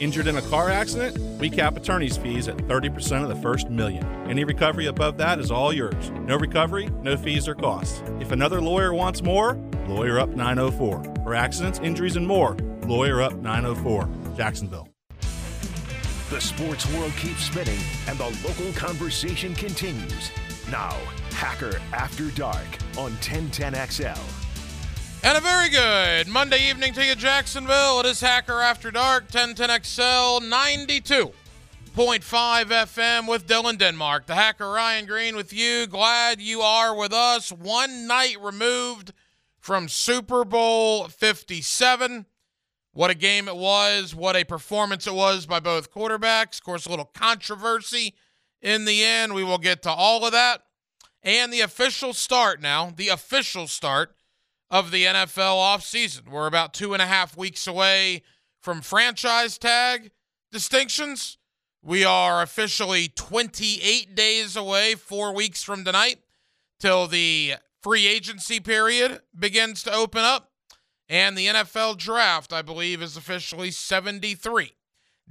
Injured in a car accident? We cap attorney's fees at 30% of the first million. Any recovery above that is all yours. No recovery, no fees or costs. If another lawyer wants more, Lawyer Up 904. For accidents, injuries, and more, Lawyer Up 904. Jacksonville. The sports world keeps spinning and the local conversation continues. Now, Hacker After Dark on 1010XL. And a very good Monday evening to you, Jacksonville. It is Hacker After Dark, 1010XL 92.5 FM with Dylan Denmark. The Hacker Ryan Green with you. Glad you are with us. One night removed from Super Bowl 57. What a game it was. What a performance it was by both quarterbacks. Of course, a little controversy in the end. We will get to all of that. And the official start now, the official start of the NFL offseason. We're about two and a half weeks away from franchise tag distinctions. We are officially 28 days away, four weeks from tonight, till the free agency period begins to open up. And the NFL draft, I believe, is officially 73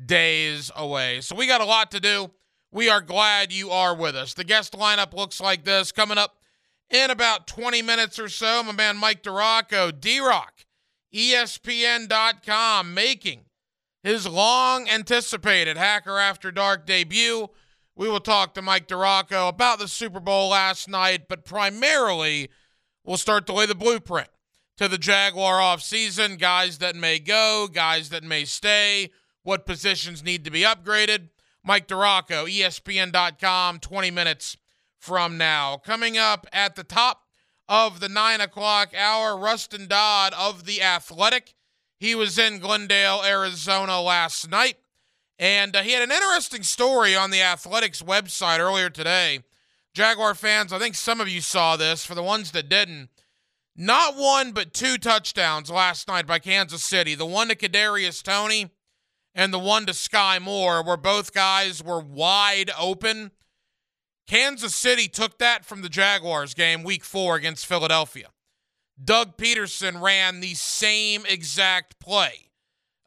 days away. So we got a lot to do. We are glad you are with us. The guest lineup looks like this. Coming up in about 20 minutes or so, my man Mike DiRocco, D Rock, ESPN.com, making his long anticipated Hacker After Dark debut. We will talk to Mike DiRocco about the Super Bowl last night, but primarily we'll start to lay the blueprint to the Jaguar offseason guys that may go, guys that may stay, what positions need to be upgraded. Mike DiRocco, ESPN.com, 20 minutes from now. Coming up at the top of the nine o'clock hour, Rustin Dodd of The Athletic. He was in Glendale, Arizona last night, and uh, he had an interesting story on the Athletics website earlier today. Jaguar fans, I think some of you saw this. For the ones that didn't, not one but two touchdowns last night by Kansas City. The one to Kadarius Toney and the one to Skyy Moore, where both guys were wide open Kansas City took that from the Jaguars game week four against Philadelphia. Doug Pederson ran the same exact play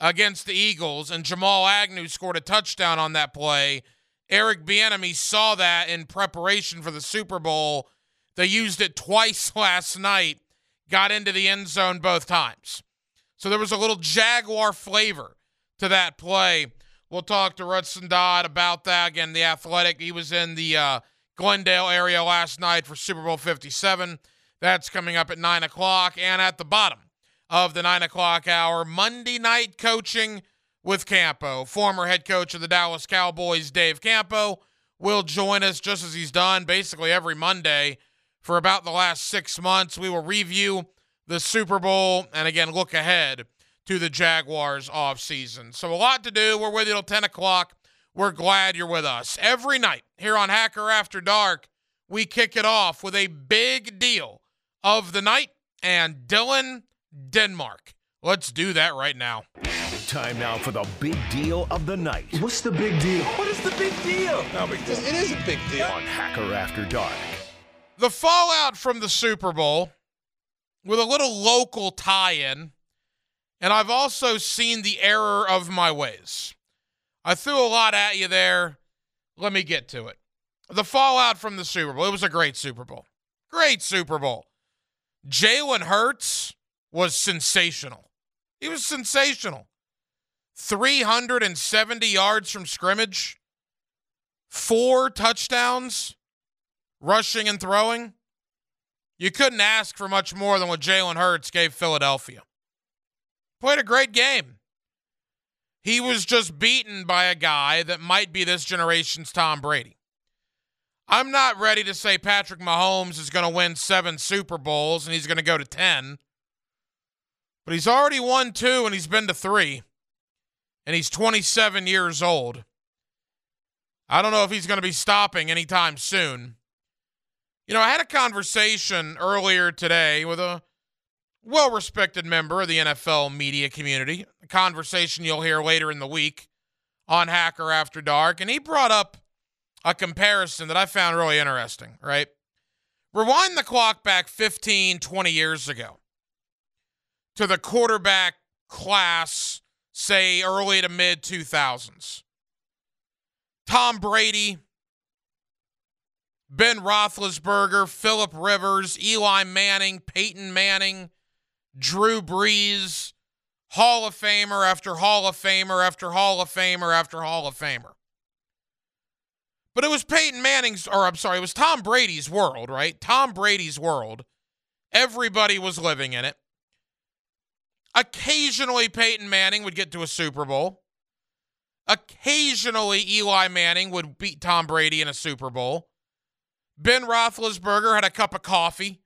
against the Eagles, and Jamal Agnew scored a touchdown on that play. Eric Bieniemy saw that in preparation for the Super Bowl. They used it twice last night, got into the end zone both times. So there was a little Jaguar flavor to that play. We'll talk to Rustin Dodd about that. Again, the athletic. He was in the uh, Glendale area last night for Super Bowl 57. That's coming up at 9 o'clock. And at the bottom of the 9 o'clock hour, Monday night coaching with Campo. Former head coach of the Dallas Cowboys, Dave Campo, will join us just as he's done basically every Monday for about the last six months. We will review the Super Bowl and again look ahead to the Jaguars offseason. So a lot to do. We're with you till 10 o'clock. We're glad you're with us. Every night here on Hacker After Dark, we kick it off with a big deal of the night and Dylan Denmark. Let's do that right now. Time now for the big deal of the night. What's the big deal? What is the big deal? No big deal. It is a big deal. On Hacker After Dark. The fallout from the Super Bowl with a little local tie in, and I've also seen the error of my ways. I threw a lot at you there. Let me get to it. The fallout from the Super Bowl. It was a great Super Bowl. Great Super Bowl. Jalen Hurts was sensational. He was sensational. 370 yards from scrimmage, four touchdowns, rushing and throwing. You couldn't ask for much more than what Jalen Hurts gave Philadelphia. Played a great game. He was just beaten by a guy that might be this generation's Tom Brady. I'm not ready to say Patrick Mahomes is going to win seven Super Bowls and he's going to go to 10, but he's already won two and he's been to three, and he's 27 years old. I don't know if he's going to be stopping anytime soon. You know, I had a conversation earlier today with a well respected member of the NFL media community, a conversation you'll hear later in the week on Hacker After Dark. And he brought up a comparison that I found really interesting, right? Rewind the clock back 15, 20 years ago to the quarterback class say early to mid 2000s. Tom Brady, Ben Roethlisberger, Philip Rivers, Eli Manning, Peyton Manning, Drew Brees, Hall of Famer after Hall of Famer after Hall of Famer after Hall of Famer. But it was Peyton Manning's, or I'm sorry, it was Tom Brady's world, right? Tom Brady's world. Everybody was living in it. Occasionally, Peyton Manning would get to a Super Bowl. Occasionally, Eli Manning would beat Tom Brady in a Super Bowl. Ben Roethlisberger had a cup of coffee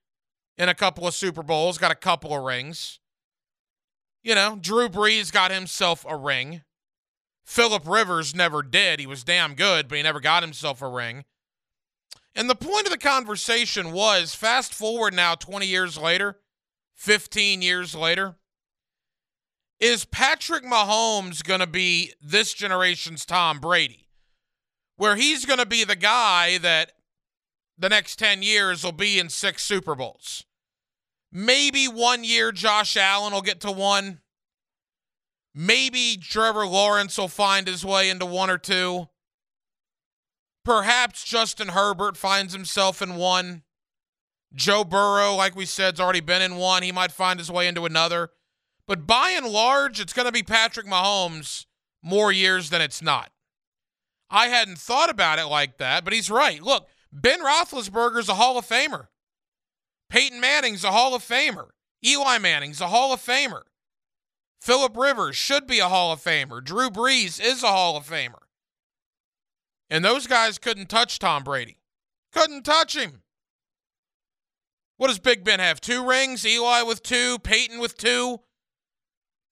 in a couple of Super Bowls, got a couple of rings. You know, Drew Brees got himself a ring. Philip Rivers never did. He was damn good, but he never got himself a ring. And the point of the conversation was fast forward now 20 years later, 15 years later, is Patrick Mahomes going to be this generation's Tom Brady? Where he's going to be the guy that the next 10 years will be in six Super Bowls. Maybe one year Josh Allen will get to one. Maybe Trevor Lawrence will find his way into one or two. Perhaps Justin Herbert finds himself in one. Joe Burrow, like we said, has already been in one. He might find his way into another. But by and large, it's going to be Patrick Mahomes more years than it's not. I hadn't thought about it like that, but he's right. Look, Ben Roethlisberger's a Hall of Famer. Peyton Manning's a Hall of Famer. Eli Manning's a Hall of Famer. Philip Rivers should be a Hall of Famer. Drew Brees is a Hall of Famer. And those guys couldn't touch Tom Brady. Couldn't touch him. What does Big Ben have? Two rings? Eli with two, Peyton with two.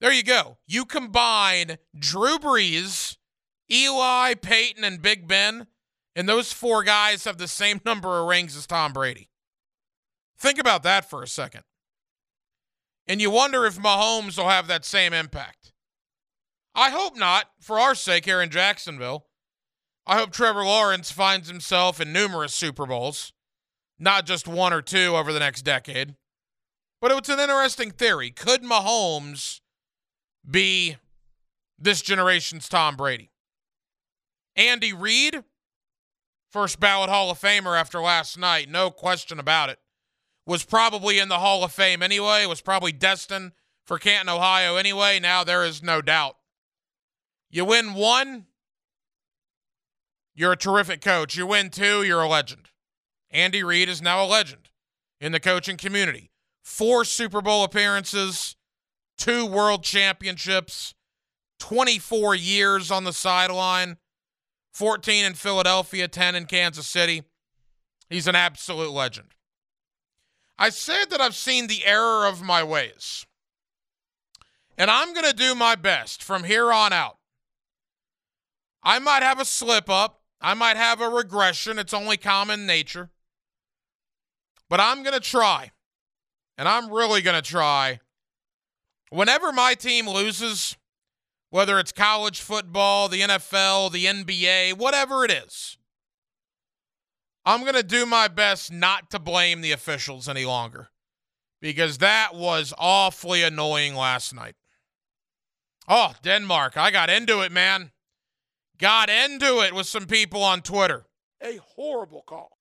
There you go. You combine Drew Brees, Eli, Peyton, and Big Ben, and those four guys have the same number of rings as Tom Brady. Think about that for a second. And you wonder if Mahomes will have that same impact. I hope not, for our sake here in Jacksonville. I hope Trevor Lawrence finds himself in numerous Super Bowls, not just one or two over the next decade. But it's an interesting theory. Could Mahomes be this generation's Tom Brady? Andy Reid, first ballot Hall of Famer after last night, no question about it was probably in the Hall of Fame anyway, was probably destined for Canton, Ohio anyway. Now there is no doubt. You win one, you're a terrific coach. You win two, you're a legend. Andy Reid is now a legend in the coaching community. Four Super Bowl appearances, two world championships, 24 years on the sideline, 14 in Philadelphia, 10 in Kansas City. He's an absolute legend. I said that I've seen the error of my ways. And I'm going to do my best from here on out. I might have a slip up. I might have a regression. It's only common nature. But I'm going to try. And I'm really going to try. Whenever my team loses, whether it's college football, the NFL, the NBA, whatever it is, I'm going to do my best not to blame the officials any longer because that was awfully annoying last night. Oh, Denmark. I got into it, man. Got into it with some people on Twitter. A horrible call.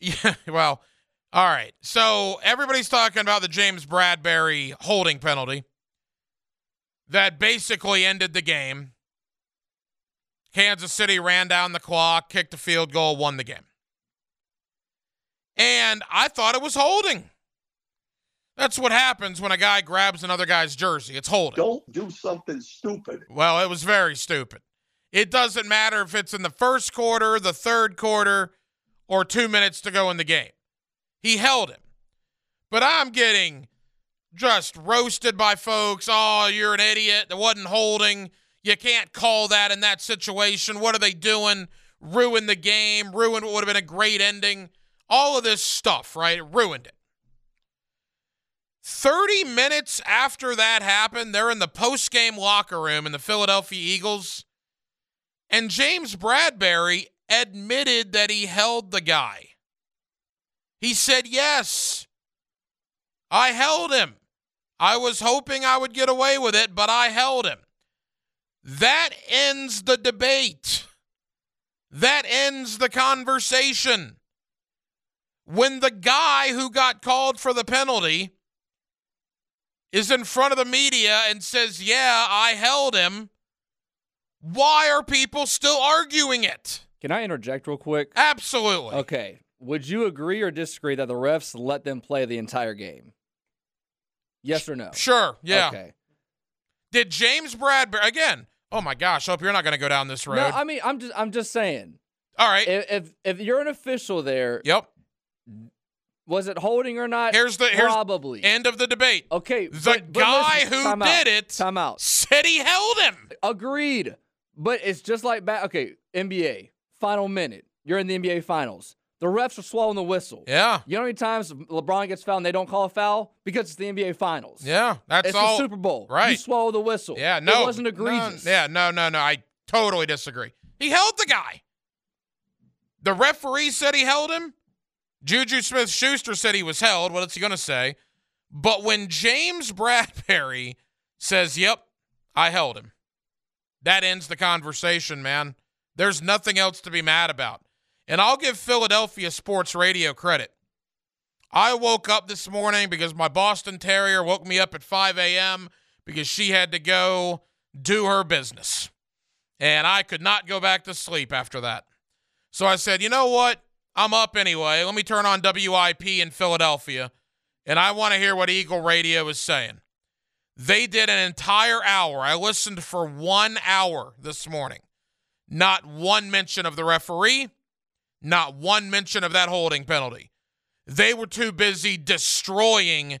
Yeah, well, all right. So everybody's talking about the James Bradberry holding penalty that basically ended the game. Kansas City ran down the clock, kicked a field goal, won the game. And I thought it was holding. That's what happens when a guy grabs another guy's jersey. It's holding. Don't do something stupid. Well, it was very stupid. It doesn't matter if it's in the first quarter, the third quarter, or two minutes to go in the game. He held him. But I'm getting just roasted by folks. Oh, you're an idiot. That wasn't holding. You can't call that in that situation. What are they doing? Ruin the game, ruin what would have been a great ending all of this stuff, right? It ruined it. 30 minutes after that happened, they're in the post game locker room in the Philadelphia Eagles, and James Bradberry admitted that he held the guy. He said, Yes, I held him. I was hoping I would get away with it, but I held him. That ends the debate. That ends the conversation. When the guy who got called for the penalty is in front of the media and says, Yeah, I held him, why are people still arguing it? Can I interject real quick? Absolutely. Okay. Would you agree or disagree that the refs let them play the entire game? Yes or no? Sure. Yeah. Okay. Did James Bradberry again? Oh my gosh! I hope you're not going to go down this road. No, I mean, I'm just, I'm just saying. All right. If, if if you're an official there, yep. was it holding or not? Here's the here's probably end of the debate. Okay. The but- but guy listen, who did out, it Time out. said he held him. Agreed. But it's just like back. Okay, NBA final minute. You're in the NBA finals. The refs are swallowing the whistle. Yeah. You know how many times LeBron gets fouled and they don't call a foul because it's the NBA finals. Yeah. That's it's all. the Super Bowl. Right. You swallow the whistle. Yeah. No. it wasn't egregious. No, yeah. No. No. No. I totally disagree. He held the guy. The referee said he held him. Juju Smith Schuster said he was held. What is he going to say? But when James Bradberry says, Yep, I held him, that ends the conversation, man. There's nothing else to be mad about. And I'll give Philadelphia Sports Radio credit. I woke up this morning because my Boston Terrier woke me up at 5 a.m. because she had to go do her business. And I could not go back to sleep after that. So I said, you know what? I'm up anyway. Let me turn on WIP in Philadelphia, and I want to hear what Eagle Radio is saying. They did an entire hour. I listened for one hour this morning. Not one mention of the referee, not one mention of that holding penalty. They were too busy destroying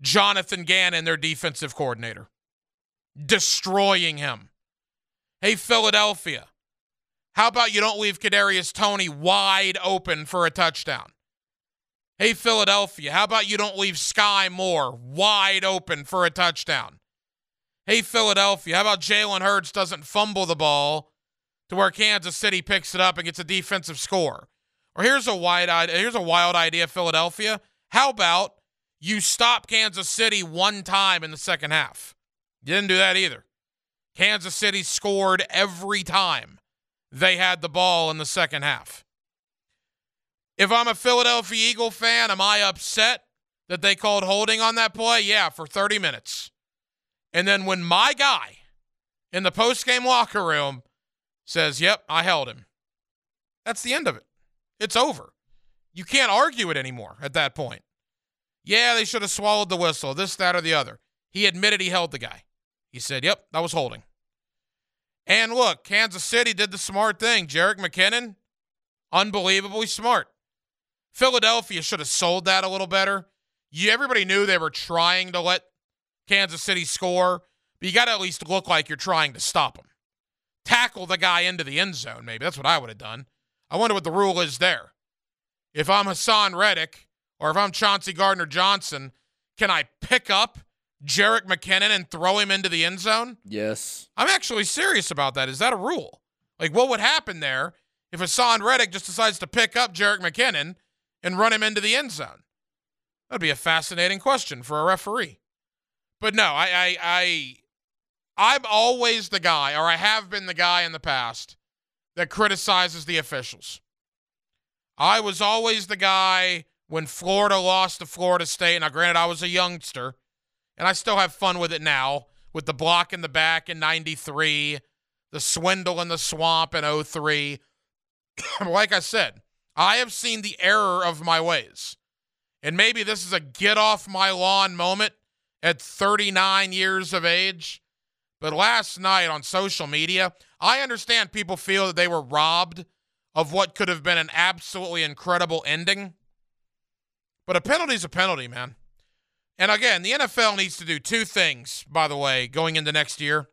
Jonathan Gannon, their defensive coordinator. Destroying him. Hey, Philadelphia, how about you don't leave Kadarius Toney wide open for a touchdown? Hey, Philadelphia, how about you don't leave Skyy Moore wide open for a touchdown? Hey, Philadelphia, how about Jalen Hurts doesn't fumble the ball to where Kansas City picks it up and gets a defensive score? Or here's a wide here's a wild idea, Philadelphia. How about you stop Kansas City one time in the second half? You didn't do that either. Kansas City scored every time they had the ball in the second half. If I'm a Philadelphia Eagle fan, am I upset that they called holding on that play? Yeah, for 30 minutes. And then when my guy in the post-game locker room says, "Yep, I held him." That's the end of it. It's over. You can't argue it anymore at that point. Yeah, they should have swallowed the whistle, this, that, or the other. He admitted he held the guy. He said, Yep, that was holding. And look, Kansas City did the smart thing. Jerick McKinnon, unbelievably smart. Philadelphia should have sold that a little better. You, everybody knew they were trying to let Kansas City score, but you got to at least look like you're trying to stop them. Tackle the guy into the end zone, maybe. That's what I would have done. I wonder what the rule is there. If I'm Haason Reddick or if I'm Chauncey Gardner Johnson, can I pick up Jerick McKinnon and throw him into the end zone? Yes. I'm actually serious about that. Is that a rule? Like, what would happen there if Haason Reddick just decides to pick up Jerick McKinnon and run him into the end zone? That'd be a fascinating question for a referee. But no, I, I, I, I'm always the guy, or I have been the guy in the past, that criticizes the officials. I was always the guy when Florida lost to Florida State. Now, granted, I was a youngster, and I still have fun with it now with the block in the back in 93, the swindle in the swamp in 03. like I said, I have seen the error of my ways. And maybe this is a get off my lawn moment at 39 years of age. But last night on social media, I understand people feel that they were robbed of what could have been an absolutely incredible ending. But a penalty's a penalty, man. And again, the NFL needs to do two things, by the way, going into next year.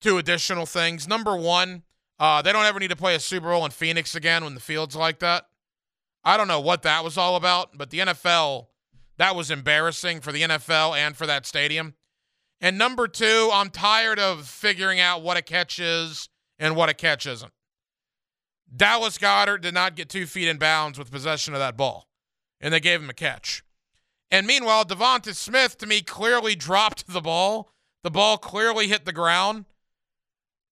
Two additional things. Number one, uh, they don't ever need to play a Super Bowl in Phoenix again when the field's like that. I don't know what that was all about, but the NFL, that was embarrassing for the NFL and for that stadium. And number two, I'm tired of figuring out what a catch is and what a catch isn't. Dallas Goedert did not get two feet in bounds with possession of that ball, and they gave him a catch. And meanwhile, Devonta Smith, to me, clearly dropped the ball. The ball clearly hit the ground.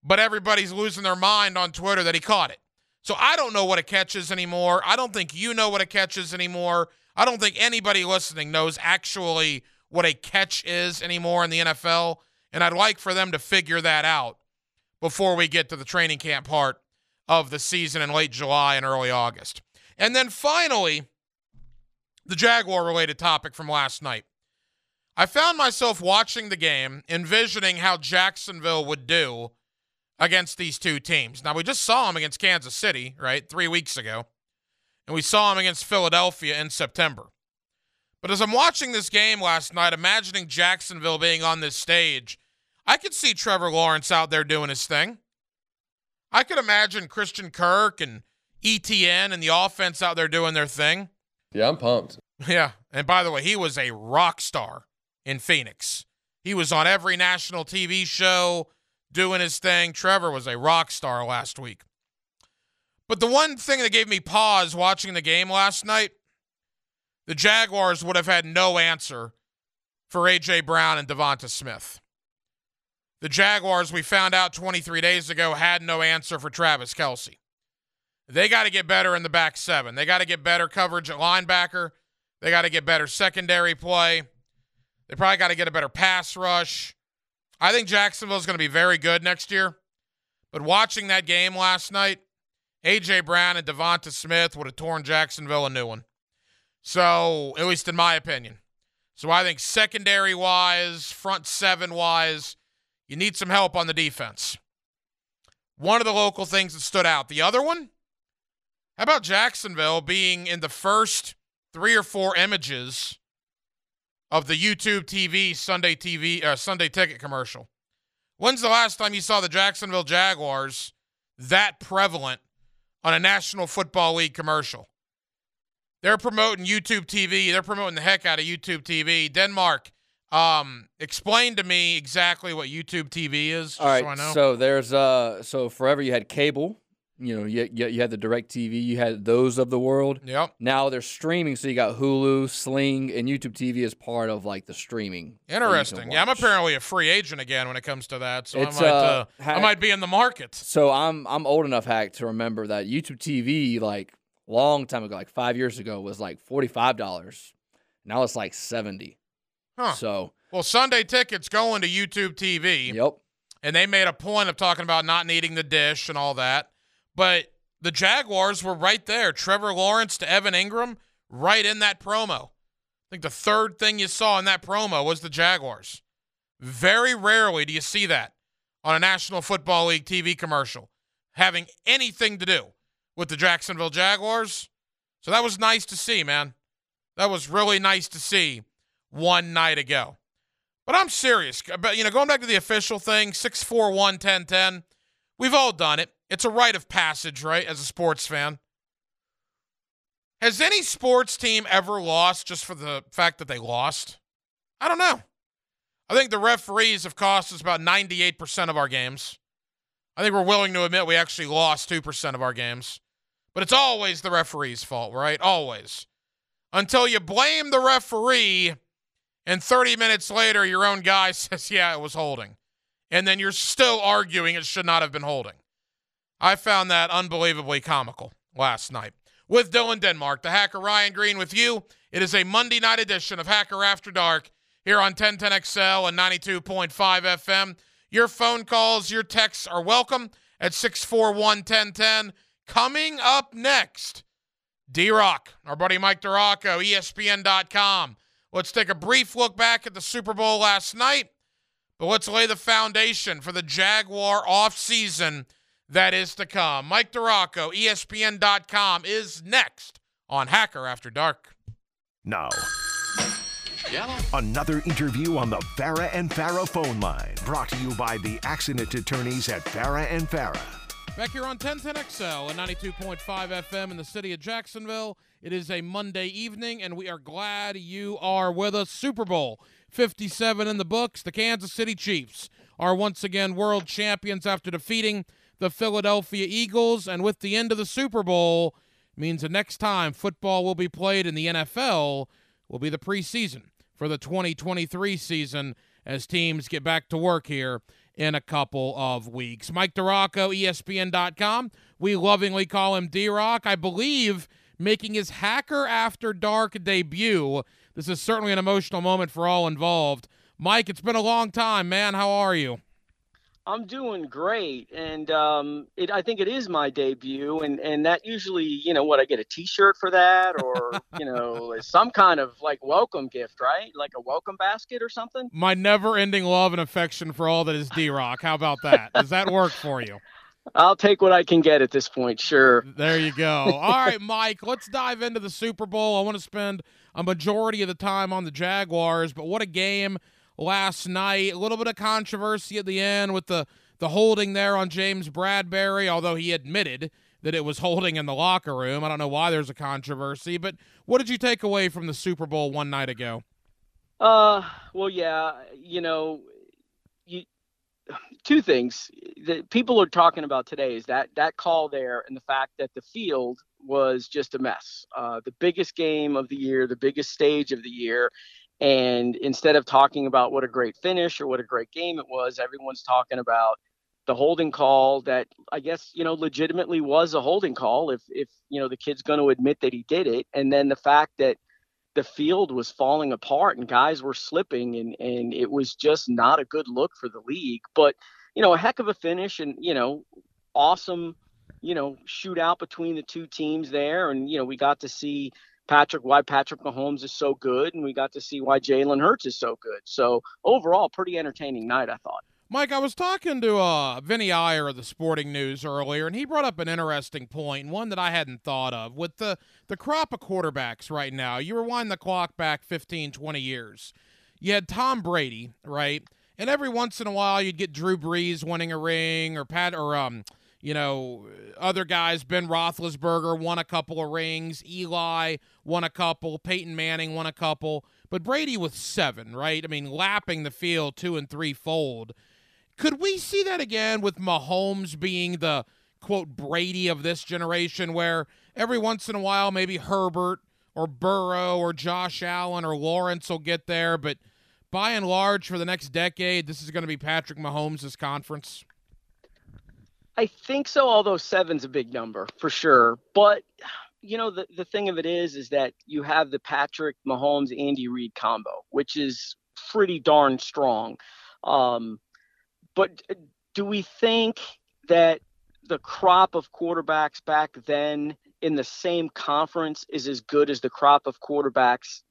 but everybody's losing their mind on Twitter that he caught it. So I don't know what a catch is anymore. I don't think you know what a catch is anymore. I don't think anybody listening knows actually what a catch is anymore in the NFL. And I'd like for them to figure that out before we get to the training camp part of the season in late July and early August. And then finally, the Jaguar related topic from last night. I found myself watching the game, envisioning how Jacksonville would do against these two teams. Now, we just saw them against Kansas City, right, three weeks ago, and we saw them against Philadelphia in September. But as I'm watching this game last night, imagining Jacksonville being on this stage, I could see Trevor Lawrence out there doing his thing. I could imagine Christian Kirk and ETN and the offense out there doing their thing. Yeah, I'm pumped. Yeah. And by the way, he was a rock star in Phoenix. He was on every national TV show doing his thing. Trevor was a rock star last week. But the one thing that gave me pause watching the game last night, the Jaguars would have had no answer for A.J. Brown and Devonta Smith. The Jaguars, we found out 23 days ago, had no answer for Travis Kelce. They got to get better in the back seven. They got to get better coverage at linebacker. They got to get better secondary play. They probably got to get a better pass rush. I think Jacksonville's going to be very good next year. But watching that game last night, A.J. Brown and Devonta Smith would have torn Jacksonville a new one. So, at least in my opinion. So, I think secondary wise, front seven wise, you need some help on the defense. One of the local things that stood out. The other one, how about Jacksonville being in the first three or four images of the YouTube TV Sunday TV uh, Sunday ticket commercial? When's the last time you saw the Jacksonville Jaguars that prevalent on a National Football League commercial? They're promoting YouTube TV. They're promoting the heck out of YouTube TV. Denmark, um, explain to me exactly what YouTube TV is. All right. so I know. So there's uh so forever you had cable, you know, you, you, you had the direct TV, you had those of the world. yep. Now they're streaming, so you got Hulu, Sling, and YouTube TV is part of like the streaming. that you can Interesting. Yeah, I'm apparently a free agent again when it comes to that, so It's, I might, uh, uh, I might be in the market. So I'm I'm old enough hack to remember that YouTube TV like long time ago, like five years ago, was like forty five dollars. Now it's like seventy. Huh. So Well, Sunday tickets going to YouTube TV, yep. and they made a point of talking about not needing the dish and all that. But the Jaguars were right there. Trevor Lawrence to Evan Engram, right in that promo. I think the third thing you saw in that promo was the Jaguars. Very rarely do you see that on a National Football League TV commercial having anything to do with the Jacksonville Jaguars. So that was nice to see, man. That was really nice to see one night ago. But I'm serious. But you know, going back to the official thing, 641 1010, we've all done it. It's a rite of passage, right? As a sports fan. Has any sports team ever lost just for the fact that they lost? I don't know. I think the referees have cost us about 98% of our games. I think we're willing to admit we actually lost 2% of our games. But it's always the referee's fault, right? Always. Until you blame the referee, and 30 minutes later, your own guy says, yeah, it was holding. And then you're still arguing it should not have been holding. I found that unbelievably comical last night. With Dylan Denmark, the hacker Ryan Green with you. It is a Monday night edition of Hacker After Dark here on 1010XL and 92.5 FM. Your phone calls, your texts are welcome at 641 1010. Coming up next, D Rock, our buddy Mike DiRocco, E ESPN.com. Let's take a brief look back at the Super Bowl last night, but let's lay the foundation for the Jaguar offseason that is to come. Mike DiRocco, E ESPN.com, is next on Hacker After Dark. Now, another interview on the Farah and Farah phone line, brought to you by the accident attorneys at Farah and Farah. Back here on 1010XL and 92.5 FM in the city of Jacksonville. It is a Monday evening, and we are glad you are with us. Super Bowl 57 in the books. The Kansas City Chiefs are once again world champions after defeating the Philadelphia Eagles. And with the end of the Super Bowl, means the next time football will be played in the NFL will be the preseason for the 2023 season as teams get back to work here in a couple of weeks. Mike DiRocco, ESPN.com. We lovingly call him D Rock. I believe making his Hacker After Dark debut. This is certainly an emotional moment for all involved. Mike, it's been a long time, man. How are you? I'm doing great, and um, it, I think it is my debut, and and that usually, you know, what I get a T-shirt for that, or you know, some kind of like welcome gift, right? Like a welcome basket or something. My never-ending love and affection for all that is D-Rock. How about that? Does that work for you? I'll take what I can get at this point, sure. There you go. All right, Mike, let's dive into the Super Bowl. I want to spend a majority of the time on the Jaguars, but what a game last night. A little bit of controversy at the end with the, the holding there on James Bradberry, although he admitted that it was holding in the locker room. I don't know why there's a controversy, but what did you take away from the Super Bowl one night ago? Uh, well, yeah, you know, you two things that people are talking about today is that that call there and the fact that the field was just a mess. Uh, the biggest game of the year, the biggest stage of the year, and instead of talking about what a great finish or what a great game it was, everyone's talking about the holding call that I guess, you know, legitimately was a holding call if if, you know, the kid's going to admit that he did it. And then the fact that the field was falling apart and guys were slipping and and it was just not a good look for the league. But, you know, a heck of a finish and, you know, awesome, you know, shootout between the two teams there. And, you know, we got to see Patrick, why Patrick Mahomes is so good, and we got to see why Jalen Hurts is so good. So overall, pretty entertaining night, I thought. Mike, I was talking to uh, Vinny Iyer of the Sporting News earlier, and he brought up an interesting point, one that I hadn't thought of. With the, the crop of quarterbacks right now, you rewind the clock back 15, 20 years. You had Tom Brady, right? And every once in a while, you'd get Drew Brees winning a ring, or Pat, or um, you know, other guys, Ben Roethlisberger won a couple of rings, Eli won a couple, Peyton Manning won a couple, but Brady with seven, right? I mean, lapping the field two and three fold. Could we see that again with Mahomes being the quote Brady of this generation, where every once in a while maybe Herbert or Burrow or Josh Allen or Lawrence will get there, but by and large, for the next decade, this is going to be Patrick Mahomes' conference? I think so, although seven's a big number for sure. But you know, the, the thing of it is, is that you have the Patrick Mahomes Andy Reid combo, which is pretty darn strong. Um, but uh, do we think that the crop of quarterbacks back then in the same conference is as good as the crop of quarterbacks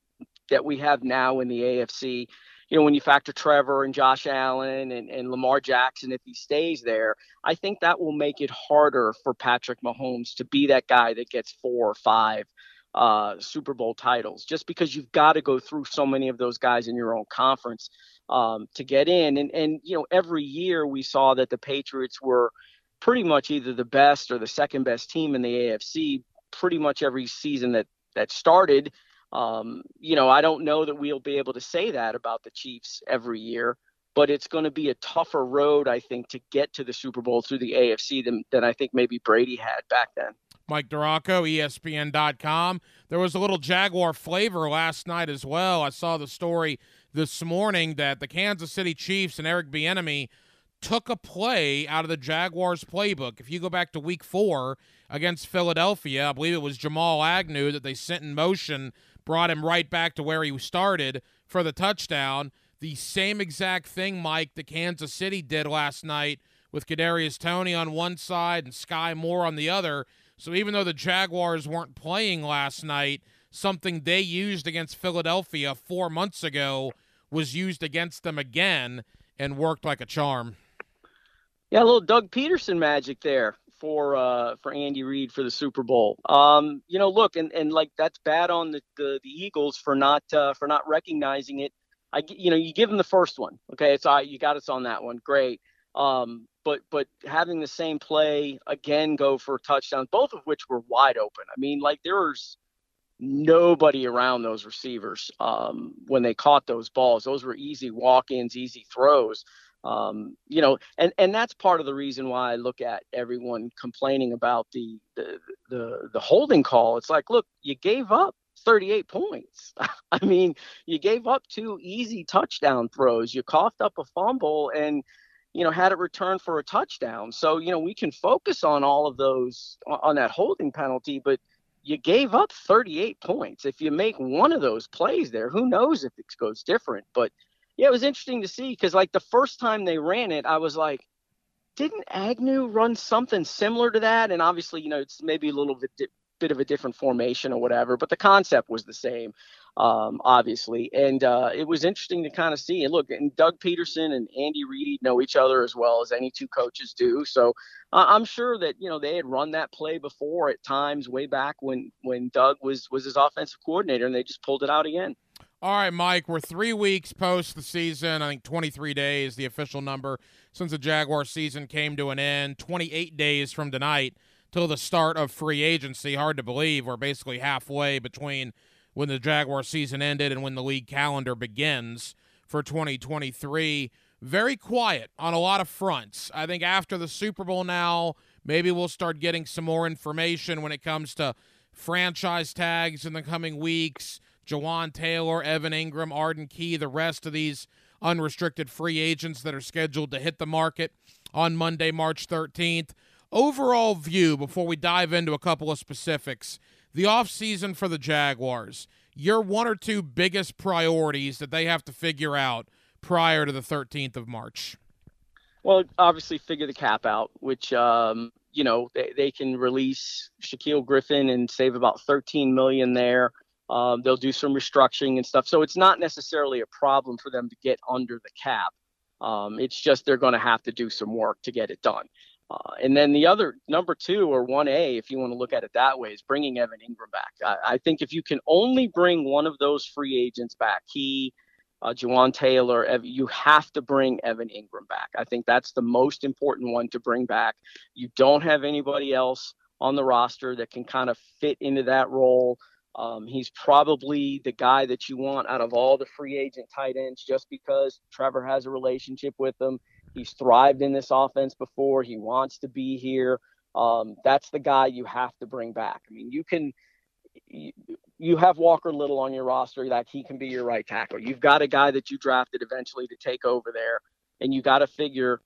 that we have now in the AFC? You know, when you factor Trevor and Josh Allen and, and Lamar Jackson, if he stays there, I think that will make it harder for Patrick Mahomes to be that guy that gets four or five uh, Super Bowl titles, just because you've got to go through so many of those guys in your own conference um, to get in. And, and, you know, every year we saw that the Patriots were pretty much either the best or the second best team in the AFC pretty much every season that that started um, you know, I don't know that we'll be able to say that about the Chiefs every year, but it's going to be a tougher road, I think, to get to the Super Bowl through the AFC than, than I think maybe Brady had back then. Mike DiRocco, ESPN.com. There was a little Jaguar flavor last night as well. I saw the story this morning that the Kansas City Chiefs and Eric Bieniemy took a play out of the Jaguars playbook. If you go back to week four against Philadelphia, I believe it was Jamal Agnew that they sent in motion brought him right back to where he started for the touchdown. The same exact thing, Mike, that Kansas City did last night with Kadarius Toney on one side and Skyy Moore on the other. So even though the Jaguars weren't playing last night, something they used against Philadelphia four months ago was used against them again and worked like a charm. Yeah, a little Doug Pederson magic there for uh, for Andy Reid for the Super Bowl. Um, you know, look, and, and like that's bad on the, the, the Eagles for not uh, for not recognizing it. I you know you give them the first one, okay, it's right, you got us on that one, great. Um, but but having the same play again go for touchdowns, both of which were wide open. I mean, like there was nobody around those receivers um, when they caught those balls. Those were easy walk-ins, easy throws um, you know, and and that's part of the reason why I look at everyone complaining about the the the, the holding call. It's like, look, you gave up 38 points. I mean, you gave up two easy touchdown throws. You coughed up a fumble, and you know, had it returned for a touchdown. So, you know, we can focus on all of those on that holding penalty, but you gave up 38 points. If you make one of those plays there, who knows if it goes different. But yeah, it was interesting to see because like the first time they ran it, I was like, didn't Agnew run something similar to that? And obviously, you know, it's maybe a little bit di- bit of a different formation or whatever, but the concept was the same, um, obviously. And uh, it was interesting to kind of see. And look, and Doug Pederson and Andy Reid know each other as well as any two coaches do. So uh, I'm sure that you know they had run that play before at times way back when when Doug was was his offensive coordinator, and they just pulled it out again. All right, Mike, we're three weeks post the season. I think 23 days, the official number, since the Jaguar season came to an end. 28 days from tonight till the start of free agency. Hard to believe we're basically halfway between when the Jaguar season ended and when the league calendar begins for 2023. Very quiet on a lot of fronts. I think after the Super Bowl now, maybe we'll start getting some more information when it comes to franchise tags in the coming weeks Jawaan Taylor, Evan Engram, Arden Key, the rest of these unrestricted free agents that are scheduled to hit the market on Monday, March 13th. Overall view before we dive into a couple of specifics. The offseason for the Jaguars, your one or two biggest priorities that they have to figure out prior to the 13th of March. Well, obviously, figure the cap out, which um, you know they, they can release Shaquill Griffin and save about 13 million there. Um, they'll do some restructuring and stuff. So it's not necessarily a problem for them to get under the cap. Um, it's just they're going to have to do some work to get it done. Uh, and then the other number two or 1A, if you want to look at it that way, is bringing Evan Engram back. I, I think if you can only bring one of those free agents back, he, uh, Jawaan Taylor, Ev- you have to bring Evan Engram back. I think that's the most important one to bring back. You don't have anybody else on the roster that can kind of fit into that role. Um, he's probably the guy that you want out of all the free agent tight ends just because Trevor has a relationship with them. He's thrived in this offense before. He wants to be here. Um, that's the guy you have to bring back. I mean, you can. You, you have Walker Little on your roster that he can be your right tackle. You've got a guy that you drafted eventually to take over there, and you got to figure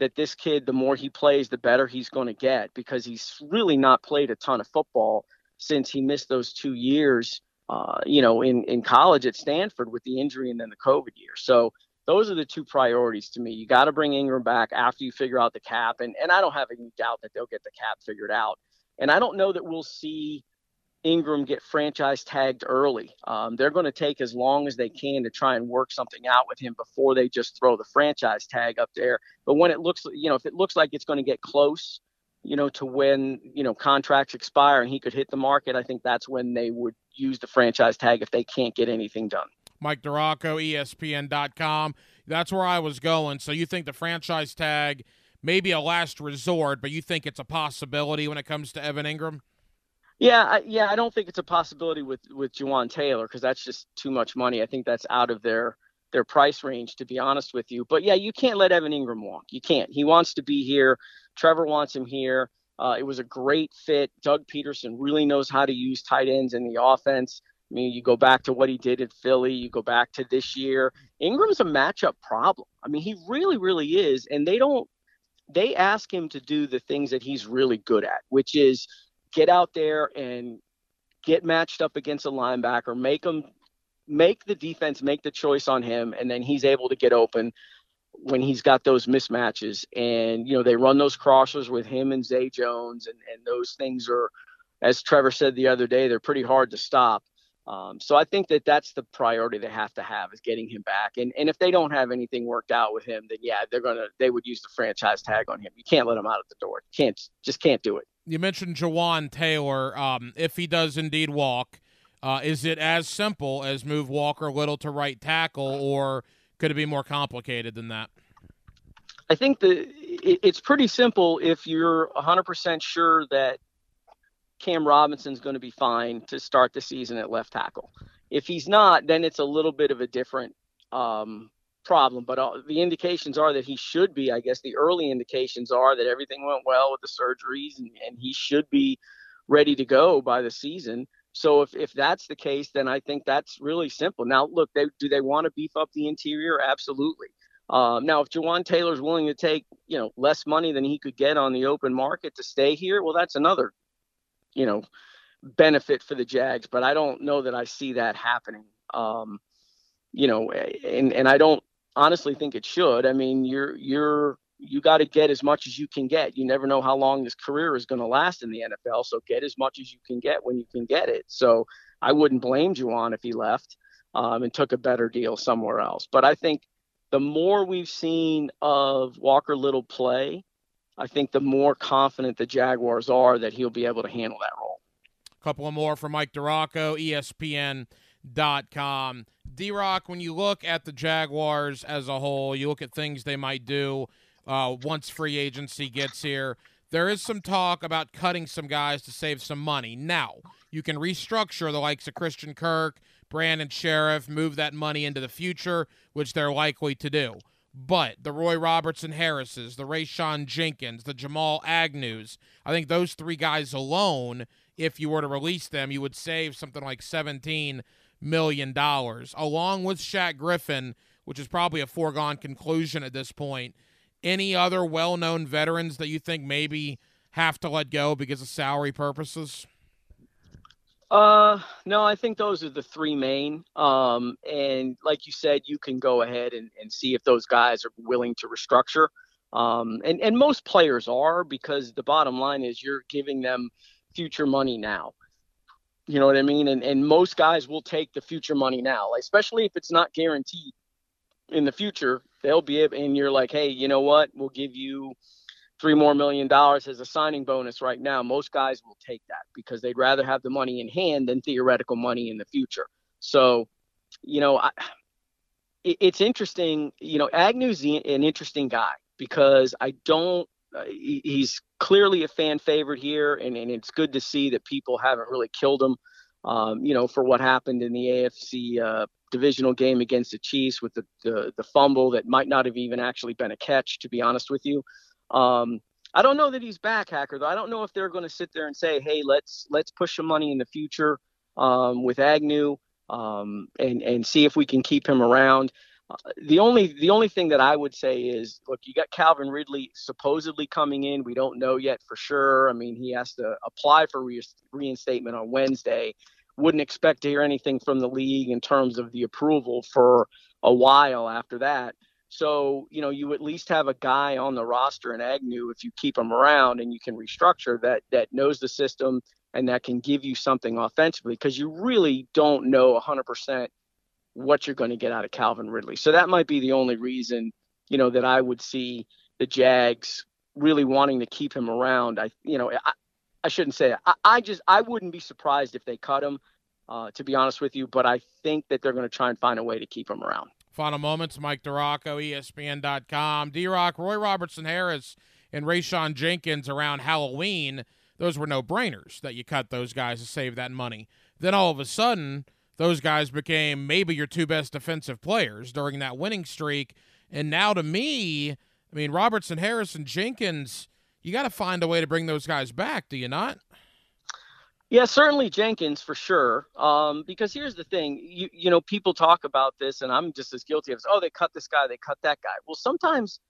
that this kid, the more he plays, the better he's going to get because he's really not played a ton of football since he missed those two years, uh, you know, in, in college at Stanford with the injury and then the COVID year. So those are the two priorities to me. You got to bring Engram back after you figure out the cap. And, and I don't have any doubt that they'll get the cap figured out. And I don't know that we'll see Engram get franchise tagged early. Um, they're going to take as long as they can to try and work something out with him before they just throw the franchise tag up there. But when it looks, you know, if it looks like it's going to get close, you know, to when, you know, contracts expire and he could hit the market, I think that's when they would use the franchise tag if they can't get anything done. Mike DiRocco, ESPN.com. That's where I was going. So you think the franchise tag may be a last resort, but you think it's a possibility when it comes to Evan Engram? Yeah, I, yeah, I don't think it's a possibility with with Jawaan Taylor because that's just too much money. I think that's out of their their price range, to be honest with you. But yeah, you can't let Evan Engram walk. You can't. He wants to be here. Trevor wants him here. Uh, it was a great fit. Doug Pederson really knows how to use tight ends in the offense. I mean, you go back to what he did at Philly, you go back to this year. Engram's a matchup problem. I mean, he really, really is. And they don't, they ask him to do the things that he's really good at, which is get out there and get matched up against a linebacker, make him, make the defense make the choice on him, and then he's able to get open when he's got those mismatches. And, you know, they run those crossers with him and Zay Jones, and, and those things are, as Trevor said the other day, they're pretty hard to stop. Um, so I think that that's the priority they have to have is getting him back. And and if they don't have anything worked out with him, then yeah, they're gonna they would use the franchise tag on him. You can't let him out at the door. You can't just can't do it. You mentioned Jawaan Taylor. Um, if he does indeed walk, uh, is it as simple as move Walker Little to right tackle, or could it be more complicated than that? I think the it, it's pretty simple if you're 100% sure that Cam Robinson's going to be fine to start the season at left tackle. If he's not, then it's a little bit of a different um, problem. But uh, the indications are that he should be. I guess the early indications are that everything went well with the surgeries, and, and he should be ready to go by the season. So if, if that's the case, then I think that's really simple. Now, look, they, do they want to beef up the interior? Absolutely. Um, now, if Jawaan Taylor's willing to take, you know, less money than he could get on the open market to stay here, well, that's another, you know, benefit for the Jags. But I don't know that I see that happening. Um, you know, and and I don't honestly think it should. I mean, you're you're you got to get as much as you can get. You never know how long this career is going to last in the NFL, so get as much as you can get when you can get it. So I wouldn't blame Jawaan if he left um, and took a better deal somewhere else. But I think the more we've seen of Walker Little play, I think the more confident the Jaguars are that he'll be able to handle that role. A couple of more from Mike DiRocco, ESPN.com. D Rock, when you look at the Jaguars as a whole, you look at things they might do uh, once free agency gets here. There is some talk about cutting some guys to save some money. Now, you can restructure the likes of Christian Kirk, Brandon Scherff, move that money into the future, which they're likely to do. But the Roy Robertson Harrises, the Rayshawn Jenkins, the Jamal Agnews, I think those three guys alone, if you were to release them, you would save something like $17 million, along with Shaq Griffin, which is probably a foregone conclusion at this point. Any other well known veterans that you think maybe have to let go because of salary purposes? Uh, no, I think those are the three main. Um, and like you said, you can go ahead and, and see if those guys are willing to restructure. Um, and, and most players are because the bottom line is you're giving them future money now. You know what I mean? And, and most guys will take the future money now, especially if it's not guaranteed in the future. They'll be able, and you're like, hey, you know what? We'll give you three more million dollars as a signing bonus right now, most guys will take that because they'd rather have the money in hand than theoretical money in the future. So, you know, I, it, it's interesting. You know, Agnew's an interesting guy because I don't. Uh, he, he's clearly a fan favorite here, and, and it's good to see that people haven't really killed him. Um, you know, for what happened in the AFC uh, divisional game against the Chiefs with the, the the fumble that might not have even actually been a catch, to be honest with you. Um, I don't know that he's back, Hacker. Though I don't know if they're going to sit there and say, "Hey, let's let's push some money in the future um, with Agnew um, and and see if we can keep him around." The only the only thing that I would say is, look, you got Calvin Ridley supposedly coming in. We don't know yet for sure. I mean, he has to apply for re- reinstatement on Wednesday. Wouldn't expect to hear anything from the league in terms of the approval for a while after that. So, you know, you at least have a guy on the roster in Agnew if you keep him around and you can restructure that that knows the system and that can give you something offensively because you really don't know 100% what you're going to get out of Calvin Ridley. So that might be the only reason, you know, that I would see the Jags really wanting to keep him around. I, you know, I, I shouldn't say. I, I just I wouldn't be surprised if they cut him, uh, to be honest with you. But I think that they're going to try and find a way to keep him around. Final moments, Mike DiRocco, ESPN.com. D-Rock, Roy Robertson Harris, and Rayshawn Jenkins around Halloween, those were no brainers that you cut those guys to save that money. Then all of a sudden, those guys became maybe your two best defensive players during that winning streak. And now to me, I mean, Robertson Harrison, Jenkins, you got to find a way to bring those guys back, do you not? Yeah, certainly Jenkins for sure. Um, because here's the thing, you you know, people talk about this, and I'm just as guilty of. Oh, they cut this guy, they cut that guy. Well, sometimes,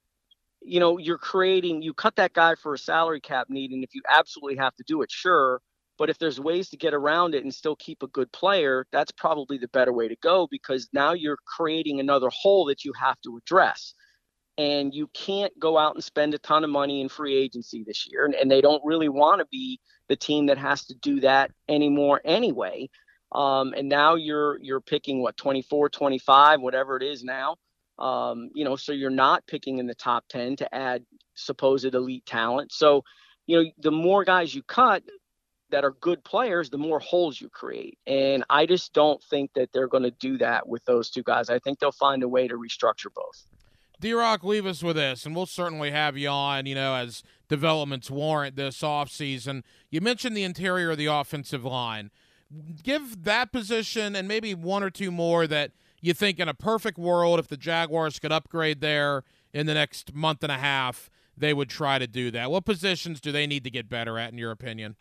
you know, you're creating, you cut that guy for a salary cap need, and if you absolutely have to do it, sure. But if there's ways to get around it and still keep a good player, that's probably the better way to go because now you're creating another hole that you have to address and you can't go out and spend a ton of money in free agency this year. And, and they don't really want to be the team that has to do that anymore anyway. Um, and now you're you're picking what 24, 25, whatever it is now. Um, you know, so you're not picking in the top 10 to add supposed elite talent. So, you know, the more guys you cut that are good players, the more holes you create. And I just don't think that they're going to do that with those two guys. I think they'll find a way to restructure both. D Rock, leave us with this, and we'll certainly have you on, you know, as developments warrant this offseason. You mentioned the interior of the offensive line. Give that position and maybe one or two more that you think in a perfect world, if the Jaguars could upgrade there in the next month and a half, they would try to do that. What positions do they need to get better at, in your opinion?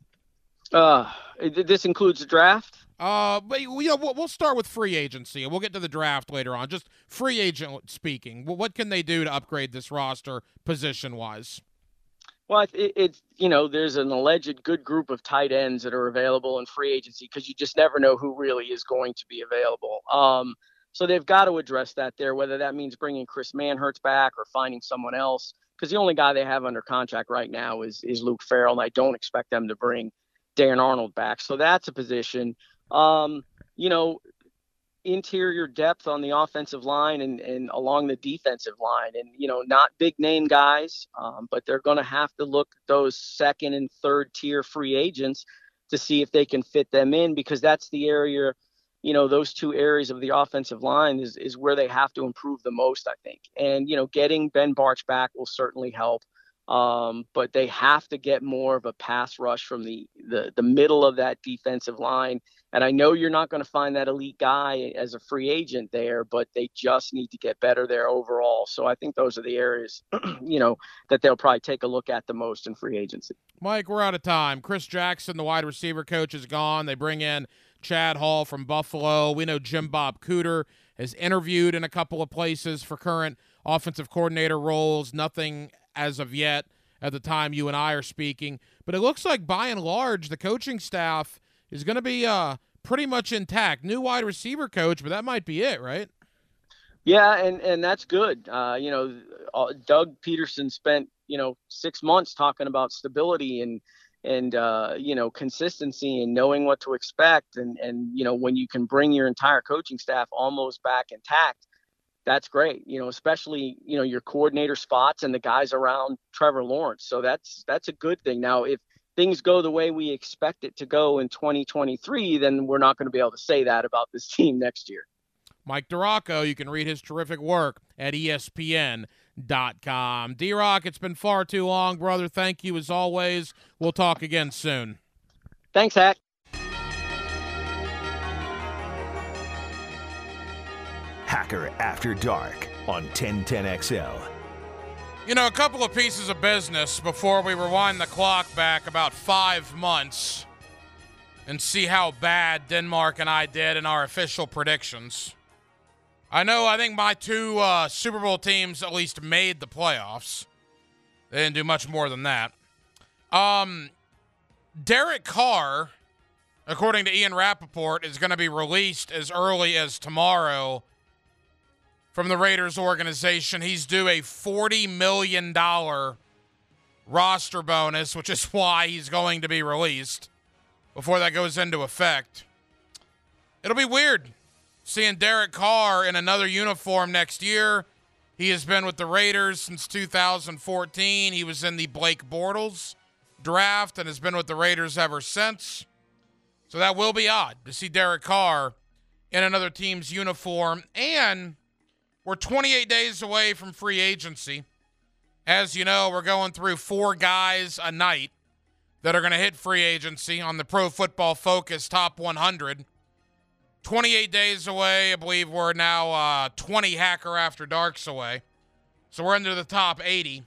Uh, this includes the draft. Uh, but you know, we'll, we'll start with free agency, and we'll get to the draft later on. Just free agent speaking, what can they do to upgrade this roster position wise? Well, it, it's you know, there's an alleged good group of tight ends that are available in free agency because you just never know who really is going to be available. Um, so they've got to address that there, whether that means bringing Chris Manhertz back or finding someone else. Because the only guy they have under contract right now is is Luke Farrell, and I don't expect them to bring Dan Arnold back. So that's a position. Um, you know, interior depth on the offensive line and, and along the defensive line. And, you know, not big name guys, um, but they're going to have to look those second and third tier free agents to see if they can fit them in because that's the area, you know, those two areas of the offensive line is, is where they have to improve the most, I think. And, you know, getting Ben Bartch back will certainly help. Um, but they have to get more of a pass rush from the, the the middle of that defensive line. And I know you're not going to find that elite guy as a free agent there, but they just need to get better there overall. So I think those are the areas, you know, that they'll probably take a look at the most in free agency. Mike, we're out of time. Chris Jackson, the wide receiver coach, is gone. They bring in Chad Hall from Buffalo. We know Jim Bob Cooter has interviewed in a couple of places for current offensive coordinator roles. Nothing as of yet at the time you and I are speaking. But it looks like by and large, the coaching staff is going to be uh, pretty much intact. New wide receiver coach, but that might be it, right? Yeah, and and that's good. Uh, you know, uh, Doug Pederson spent you know six months talking about stability and and uh, you know consistency and knowing what to expect and and you know when you can bring your entire coaching staff almost back intact that's great. You know, especially you know your coordinator spots and the guys around Trevor Lawrence. So that's that's a good thing. Now, if things go the way we expect it to go in 2023, then we're not going to be able to say that about this team next year. Mike DiRocco, you can read his terrific work at ESPN.com. D Rock, it's been far too long, brother. Thank you as always. We'll talk again soon. Thanks, Hack. Hacker After Dark on 1010XL. You know, a couple of pieces of business before we rewind the clock back about five months and see how bad Denmark and I did in our official predictions. I know, I think my two uh, Super Bowl teams at least made the playoffs. They didn't do much more than that. Um, Derek Carr, according to Ian Rapoport, is going to be released as early as tomorrow from the Raiders organization. He's due a $40 million roster bonus, which is why he's going to be released before that goes into effect. It'll be weird seeing Derek Carr in another uniform next year. He has been with the Raiders since 2014. He was in the Blake Bortles draft and has been with the Raiders ever since. So that will be odd to see Derek Carr in another team's uniform. And we're 28 days away from free agency. As you know, we're going through four guys a night that are going to hit free agency on the Pro Football Focus Top 100. 28 days away. I believe we're now uh, 20 Hacker After Darks away. So we're into the top 80.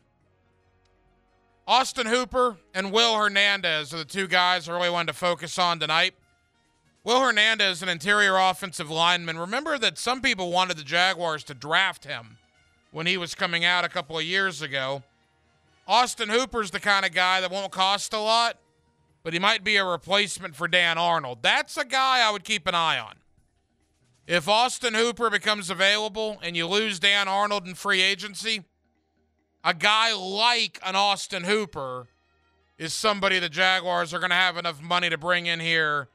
Austin Hooper and Will Hernandez are the two guys I really wanted to focus on tonight. Will Hernandez, an interior offensive lineman. Remember that some people wanted the Jaguars to draft him when he was coming out a couple of years ago. Austin Hooper's the kind of guy that won't cost a lot, but he might be a replacement for Dan Arnold. That's a guy I would keep an eye on. If Austin Hooper becomes available and you lose Dan Arnold in free agency, a guy like an Austin Hooper is somebody the Jaguars are going to have enough money to bring in here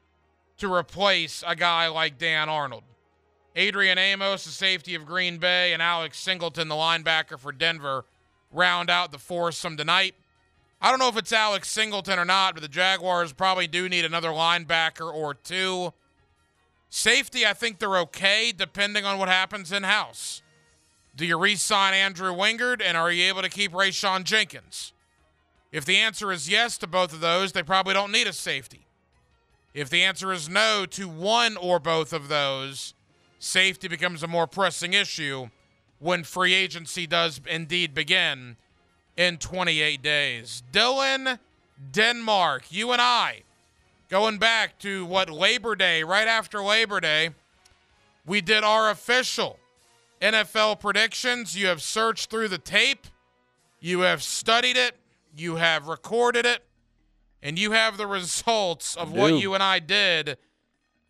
to replace a guy like Dan Arnold. Adrian Amos, the safety of Green Bay, and Alex Singleton, the linebacker for Denver, round out the foursome tonight. I don't know if it's Alex Singleton or not, but the Jaguars probably do need another linebacker or two. Safety, I think they're okay depending on what happens in house. Do you re sign Andrew Wingard and are you able to keep Ray Rayshawn Jenkins? If the answer is yes to both of those, they probably don't need a safety. If the answer is no to one or both of those, safety becomes a more pressing issue when free agency does indeed begin in 28 days. Dylan, Denmark, you and I going back to what Labor Day, right after Labor Day, we did our official NFL predictions. You have searched through the tape, you have studied it, you have recorded it, and you have the results of what you and I did.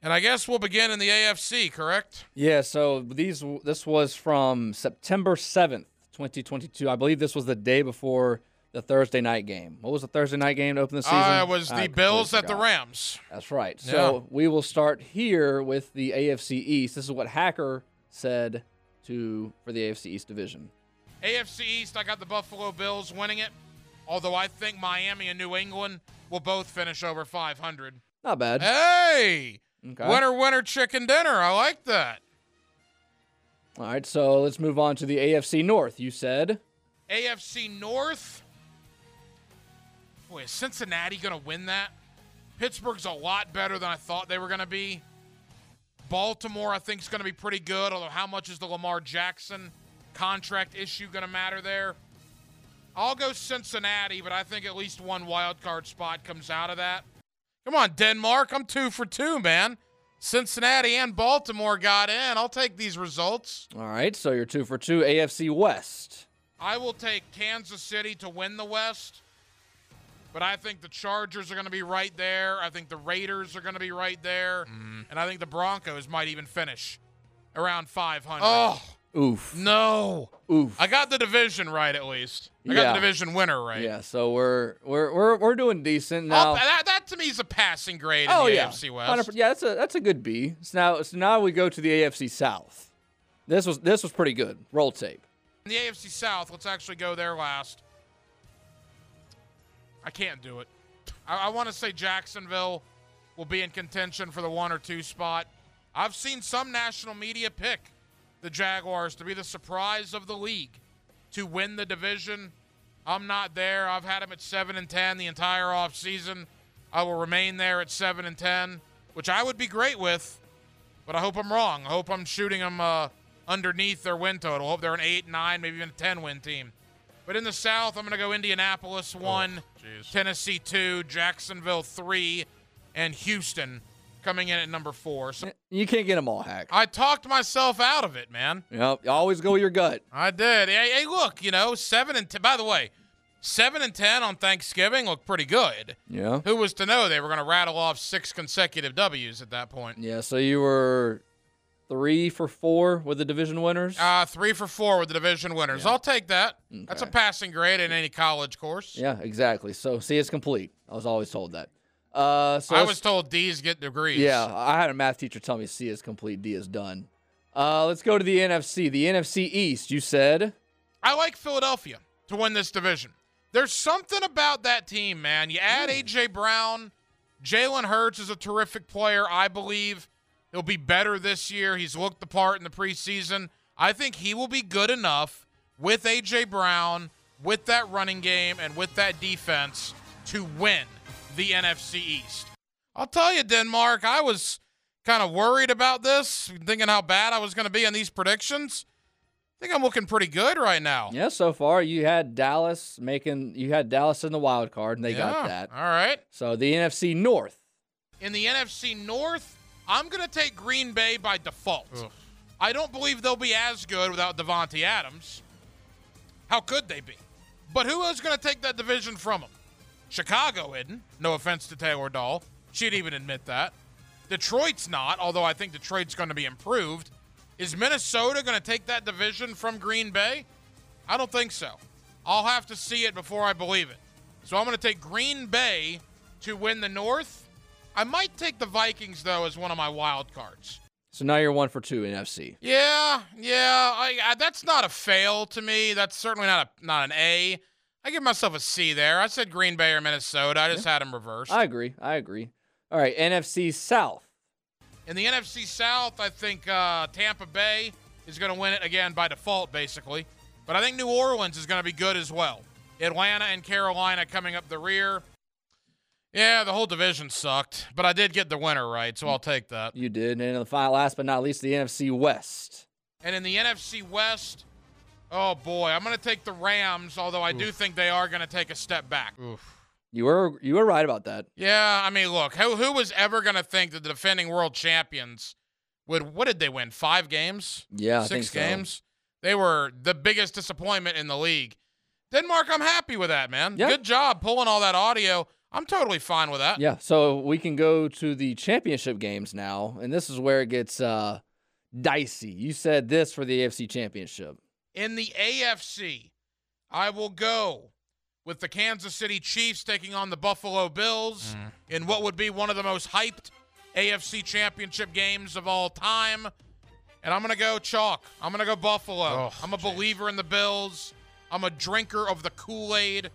And I guess we'll begin in the AFC, correct? Yeah, so these this was from September 7th, 2022. I believe this was the day before the Thursday night game. What was the Thursday night game to open the season? Uh, it was the completely Bills at the. Rams. That's right. Yeah. So we will start here with the AFC East. This is what Hacker said to for the AFC East division. AFC East, I got the Buffalo Bills winning it. Although I think Miami and New England will both finish over 500. Not bad. Hey, Okay. winner, winner, chicken dinner. I like that. All right, so let's move on to the AFC North. You said AFC North. Boy, is Cincinnati going to win that? Pittsburgh's a lot better than I thought they were going to be. Baltimore, I think, is going to be pretty good, although how much is the Lamar Jackson contract issue going to matter there? I'll go Cincinnati, but I think at least one wild card spot comes out of that. Come on, Denmark. I'm two for two, man. Cincinnati and Baltimore got in. I'll take these results. all right. So you're two for two. AFC West. I will take Kansas City to win the West, but I think the Chargers are going to be right there. I think the Raiders are going to be right there, mm-hmm. and I think the Broncos might even finish around 500. Oh Oof. no! Oof. I got the division right at least. I got the division winner right. Yeah. So we're we're we're we're doing decent I'll- now. that, that to me is a passing grade in oh the yeah. AFC 100% West. Yeah, that's a that's a good B. So now so now we go to the AFC South. This was this was pretty good. Roll tape. In the AFC South, let's actually go there last. I can't do it. I, I want to say Jacksonville will be in contention for the one or two spot. I've seen some national media pick the Jaguars to be the surprise of the league to win the division. I'm not there. I've had them at 7 and 10 the entire offseason. I will remain there at 7 and 10, which I would be great with, but I hope I'm wrong. I hope I'm shooting them uh, underneath their win total. I hope they're an 8, 9, maybe even a 10 win team. But in the South, I'm going to go Indianapolis 1, Tennessee 2, Jacksonville 3, and Houston coming in at number 4. So You can't get them all, Hack. I talked myself out of it, man. Yep. You always go with your gut. I did. Hey, hey, look, you know, 7 and 10. By the way, 7 and 10 on Thanksgiving look pretty good. Yeah. Who was to know they were going to rattle off six consecutive W's at that point? Yeah. So you were three for four with the division winners. Uh, three for four with the division winners. I'll take that. That's a passing grade in any college course. yeah. Exactly. So see, it's complete. I was always told that. Uh. So I was told D's get degrees. Yeah, I had a math teacher tell me C is complete, D is done. Uh, let's go to the NFC. The NFC East, you said. I like Philadelphia to win this division. There's something about that team, man. You add A.J. Brown. Jalen Hurts is a terrific player. I believe he'll be better this year. He's looked the part in the preseason. I think he will be good enough with A.J. Brown, with that running game, and with that defense to win the NFC East. I'll tell you, Denmark, I was kind of worried about this, thinking how bad I was going to be in these predictions. I think I'm looking pretty good right now. Yeah, so far you had Dallas making you had Dallas in the wild card and they got that. All right. So the NFC North. In the NFC North, I'm going to take Green Bay by default. I don't believe they'll be as good without Davante Adams. How could they be? But who is going to take that division from them? Chicago isn't. No offense to Taylor Dahl. She'd even admit that. Detroit's not, although I think Detroit's going to be improved. Is Minnesota going to take that division from Green Bay? I don't think so. I'll have to see it before I believe it. So I'm going to take Green Bay to win the North. I might take the Vikings though as one of my wild cards. So now you're one for two in FC. Yeah, yeah, I, I, that's not a fail to me. That's certainly not a not an A. I give myself a C there. I said Green Bay or Minnesota. I just had them reversed. I agree. I agree. All right, NFC South. In the NFC South, I think uh, Tampa Bay is going to win it again by default, basically. But I think New Orleans is going to be good as well. Atlanta and Carolina coming up the rear. Yeah, the whole division sucked, but I did get the winner right, so I'll take that. You did. And in the final, last but not least, the NFC West. And in the NFC West, oh boy, I'm going to take the Rams, although I do think they are going to take a step back. You were you were right about that. Yeah, I mean, look, who who was ever going to think that the defending world champions would what did they win? 5 games? Yeah, I 6 think so. games? They were the biggest disappointment in the league. Denmark, I'm happy with that, man. Yeah. Good job pulling all that audio. I'm totally fine with that. Yeah, so we can go to the championship games now, and this is where it gets uh, dicey. You said this for the AFC Championship. In the AFC, I will go with the Kansas City Chiefs taking on the Buffalo Bills mm-hmm. in what would be one of the most hyped AFC championship games of all time. And I'm going to go chalk. I'm going to go Buffalo. Oh, I'm a believer in the Bills. I'm a drinker of the Kool Aid.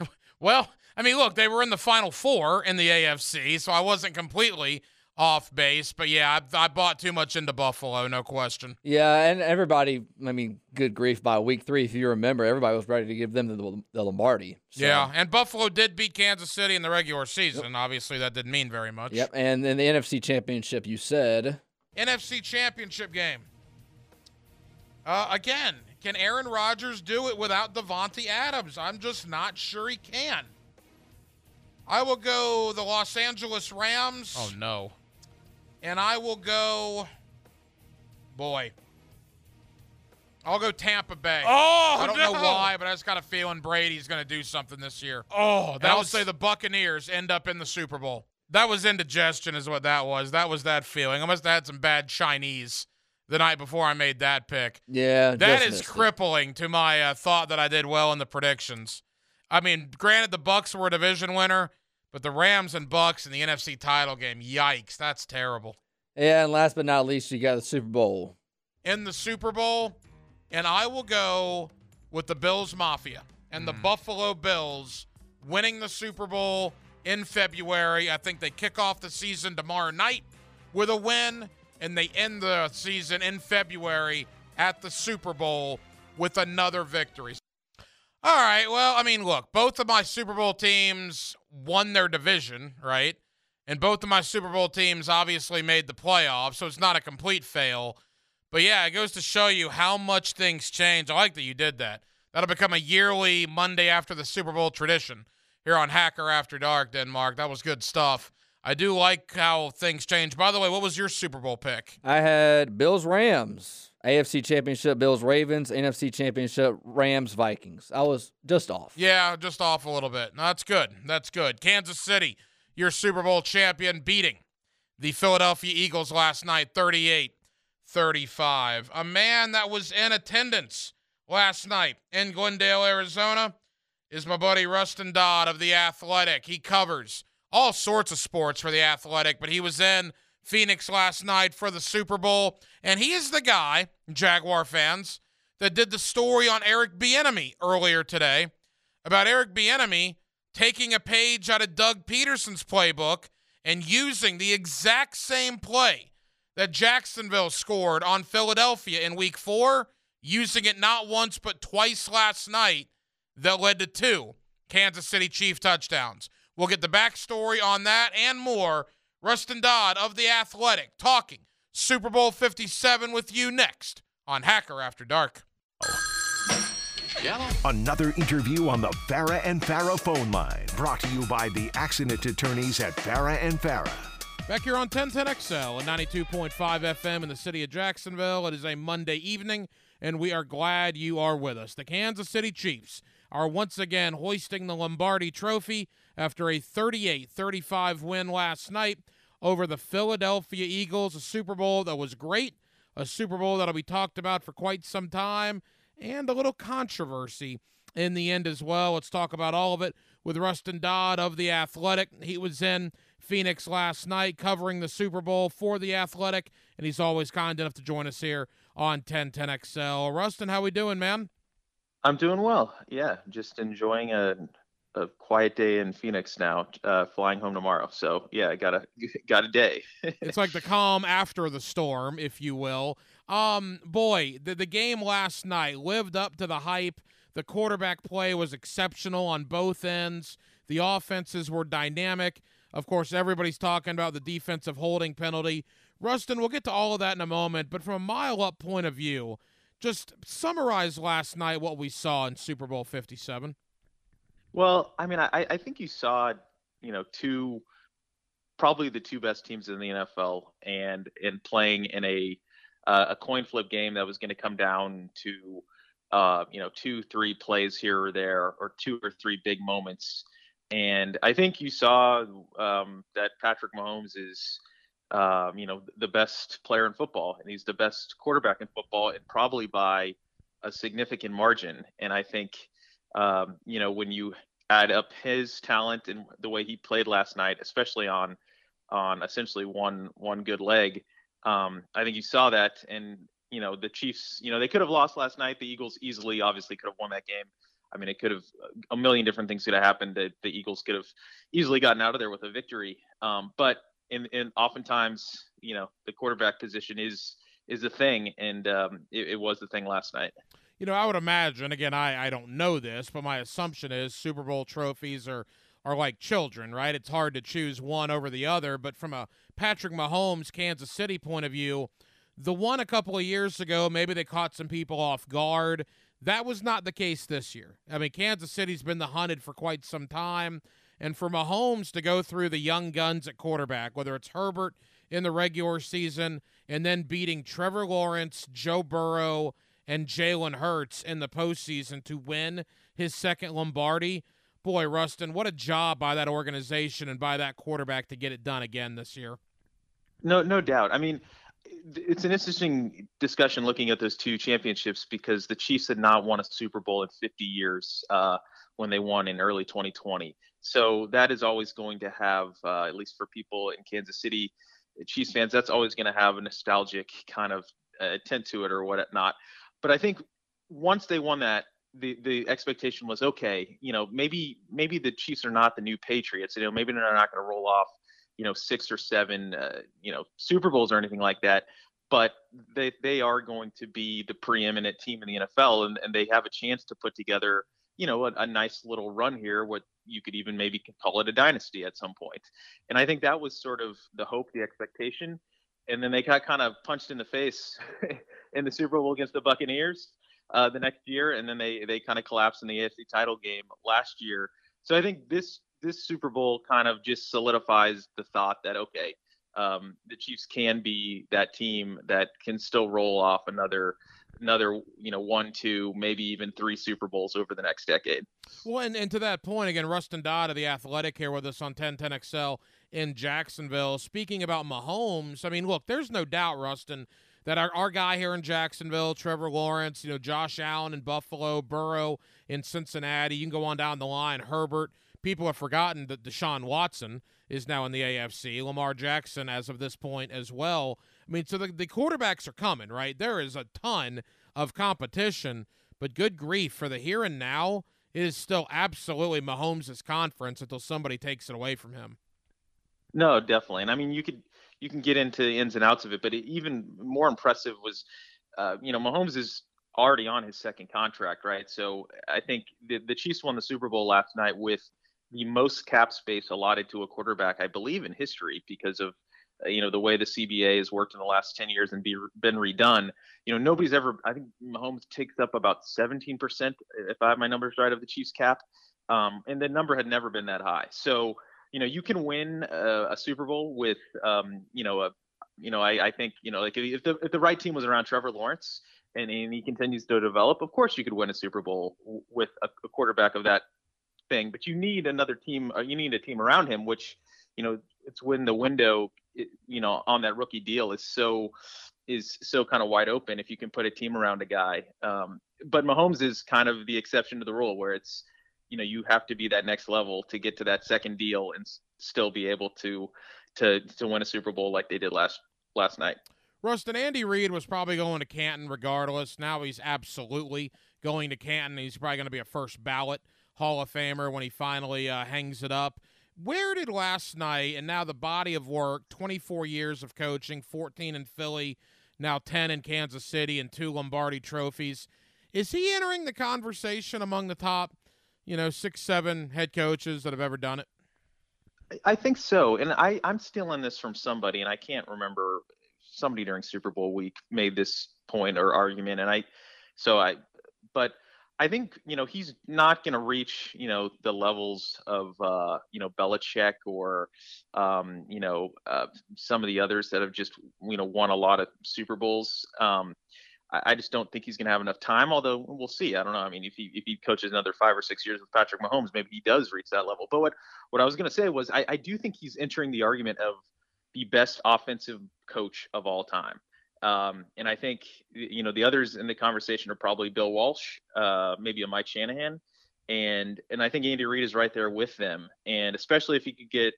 well, I mean, look, they were in the Final Four in the AFC, so I wasn't completely off base. But yeah, I, I bought too much into Buffalo, no question. Yeah, and everybody, I mean, good grief, by week three, if you remember, everybody was ready to give them the, the Lombardi. So- Yeah, and Buffalo did beat Kansas City in the regular season. Obviously, that didn't mean very much. Yep, and then the NFC Championship, you said. NFC Championship game. Uh, again, can Aaron Rodgers do it without Davante Adams? I'm just not sure he can. I will go the Los Angeles Rams. Oh no. And I will go. Boy. I'll go Tampa Bay. Oh, I don't know why, but I just got a feeling Brady's going to do something this year. Oh, And that I'll was say the Buccaneers end up in the Super Bowl. That was indigestion, is what that was. That was that feeling. I must have had some bad Chinese the night before I made that pick. Yeah, that is just is missed it. crippling to my uh, thought that I did well in the predictions. I mean, granted, the Bucks were a division winner, but the Rams and Bucks in the NFC title game, yikes, that's terrible. Yeah, and last but not least, you got the Super Bowl. in the Super Bowl, and I will go with the Bills Mafia and the mm. Buffalo Bills winning the Super Bowl in February. I think they kick off the season tomorrow night with a win, and they end the season in February at the Super Bowl with another victory. All right. Well, I mean, look, both of my Super Bowl teams won their division, right? And both of my Super Bowl teams obviously made the playoffs, so it's not a complete fail. But yeah, it goes to show you how much things change. I like that you did that. That'll become a yearly Monday after the Super Bowl tradition here on Hacker After Dark, Denmark. That was good stuff. I do like how things change. By the way, what was your Super Bowl pick? I had Bills Rams, AFC Championship Bills Ravens, NFC Championship Rams Vikings. I was just off. Yeah, just off a little bit. No, that's good. That's good. Kansas City, your Super Bowl champion, beating the Philadelphia Eagles last night 38 35. A man that was in attendance last night in Glendale, Arizona is my buddy Rustin Dodd of The Athletic. He covers all sorts of sports for The Athletic, but he was in Phoenix last night for the Super Bowl, and he is the guy, Jaguar fans, that did the story on Eric Bieniemy earlier today about Eric Bieniemy taking a page out of Doug Pederson's playbook and using the exact same play that Jacksonville scored on Philadelphia in week 4, using it not once but twice last night that led to two Kansas City Chief touchdowns. We'll get the backstory on that and more. Rustin Dodd of The Athletic talking Super Bowl 57 with you next on Hacker After Dark. Another interview on the Farah and Farah phone line, brought to you by the accident attorneys at Farah and Farah. Back here on 1010XL and 92.5 FM in the city of Jacksonville. It is a Monday evening, and we are glad you are with us. The Kansas City Chiefs are once again hoisting the Lombardi Trophy after a 38 35 win last night over the Philadelphia Eagles. A Super Bowl that was great, a Super Bowl that'll be talked about for quite some time, and a little controversy in the end as well. Let's talk about all of it with Rustin Dodd of The Athletic. He was in Phoenix last night covering the Super Bowl for The Athletic, and he's always kind enough to join us here on 1010XL. Rustin, how we doing, man? I'm doing well. Yeah, just enjoying a a quiet day in Phoenix now. Uh, flying home tomorrow. So yeah, I got a got a day. It's like the calm after the storm, if you will. Um, boy, the, the game last night lived up to the hype. The quarterback play was exceptional on both ends. The offenses were dynamic. Of course, everybody's talking about the defensive holding penalty. Rustin, we'll get to all of that in a moment, but from a mile up point of view, just summarize last night what we saw in Super Bowl 57. Well, I mean, I, I think you saw, you know, two, probably the two best teams in the NFL, and in playing in a uh, a coin flip game that was going to come down to, uh, you know, two, three plays here or there, or two or three big moments. And I think you saw um, that Patrick Mahomes is, um, you know, the best player in football, and he's the best quarterback in football, and probably by a significant margin. And I think um, you know, when you add up his talent and the way he played last night, especially on on essentially one one good leg, um, I think you saw that. And you know, the Chiefs, you know, they could have lost last night. The Eagles easily, obviously, could have won that game. I mean, it could have a million different things could have happened. That the Eagles could have easily gotten out of there with a victory. Um, but in, in oftentimes, you know, the quarterback position is is a thing, and um, it, it was the thing last night you know, I would imagine, again, I, I don't know this, but my assumption is Super Bowl trophies are, are like children, right? It's hard to choose one over the other. But from a Patrick Mahomes, Kansas City point of view, the one a couple of years ago, maybe they caught some people off guard. That was not the case this year. I mean, Kansas City's been the hunted for quite some time. And for Mahomes to go through the young guns at quarterback, whether it's Herbert in the regular season and then beating Trevor Lawrence, Joe Burrow, and Jalen Hurts in the postseason to win his second Lombardi. Boy, Rustin, what a job by that organization and by that quarterback to get it done again this year. No, no doubt. I mean, it's an interesting discussion looking at those two championships because the Chiefs had not won a Super Bowl in 50 years uh, when they won in early 2020. So that is always going to have, uh, at least for people in Kansas City, Chiefs fans, that's always going to have a nostalgic kind of uh, tint to it or whatnot. But I think once they won that, the the expectation was okay. You know, maybe maybe the Chiefs are not the new Patriots. You know, maybe they're not going to roll off, you know, six or seven, uh, you know, Super Bowls or anything like that. But they they are going to be the preeminent team in the NFL, and, and they have a chance to put together, you know, a, a nice little run here. What you could even maybe call it a dynasty at some point. And I think that was sort of the hope, the expectation and then they got kind of punched in the face in the Super Bowl against the Buccaneers uh, the next year, and then they they kind of collapsed in the AFC title game last year. So I think this this Super Bowl kind of just solidifies the thought that okay, um, the Chiefs can be that team that can still roll off another another you know one two maybe even three super bowls over the next decade well and, and to that point again rustin dodd of the athletic here with us on 1010xl in Jacksonville. Speaking about Mahomes, I mean, look, there's no doubt, Rustin, that our, our guy here in Jacksonville, Trevor Lawrence, you know, Josh Allen in Buffalo, Burrow in Cincinnati, you can go on down the line, Herbert. People have forgotten that Deshaun Watson is now in the AFC, Lamar Jackson as of this point as well. I mean, so the, the quarterbacks are coming, right? There is a ton of competition, but good grief for the here and now, it is still absolutely Mahomes' conference until somebody takes it away from him. No, definitely. And I mean, you could you can get into the ins and outs of it, but it, even more impressive was, uh, you know, Mahomes is already on his second contract, right? So I think the, the Chiefs won the Super Bowl last night with the most cap space allotted to a quarterback, I believe, in history because of uh, you know the way the CBA has worked in the last 10 years and be, been redone. You know, nobody's ever. I think Mahomes takes up about 17 percent, if I have my numbers right, of the Chiefs cap, um, and the number had never been that high. So you know, you can win a, a Super Bowl with, um, you know, a, you know, I, I think, you know, like if the if the right team was around Trevor Lawrence and, and he continues to develop, of course you could win a Super Bowl with a, a quarterback of that thing. But you need another team. Uh, you need a team around him, which, you know, it's when the window, you know, on that rookie deal is so is so kind of wide open if you can put a team around a guy. Um, but Mahomes is kind of the exception to the rule where it's you know you have to be that next level to get to that second deal and still be able to to to win a Super Bowl like they did last last night. Rustin, Andy Reid was probably going to Canton regardless. Now he's absolutely going to Canton. He's probably going to be a first ballot Hall of Famer when he finally uh, hangs it up. Where did last night and now the body of work, 24 years of coaching, 14 in Philly, now 10 in Kansas City, and two Lombardi trophies, is he entering the conversation among the top you know, six, seven head coaches that have ever done it? I think so. And I, I'm stealing this from somebody, and I can't remember somebody during Super Bowl week made this point or argument. And I, so I, but I think you know he's not going to reach you know the levels of uh, you know Belichick or um, you know uh, some of the others that have just you know won a lot of Super Bowls. Um, I, I, just don't think he's going to have enough time. Although we'll see. I don't know. I mean, if he if he coaches another five or six years with Patrick Mahomes, maybe he does reach that level. But what what I was going to say was I, I do think he's entering the argument of the best offensive coach of all time. Um, and I think you know the others in the conversation are probably Bill Walsh, uh, maybe a Mike Shanahan, and and I think Andy Reid is right there with them. And especially if he could get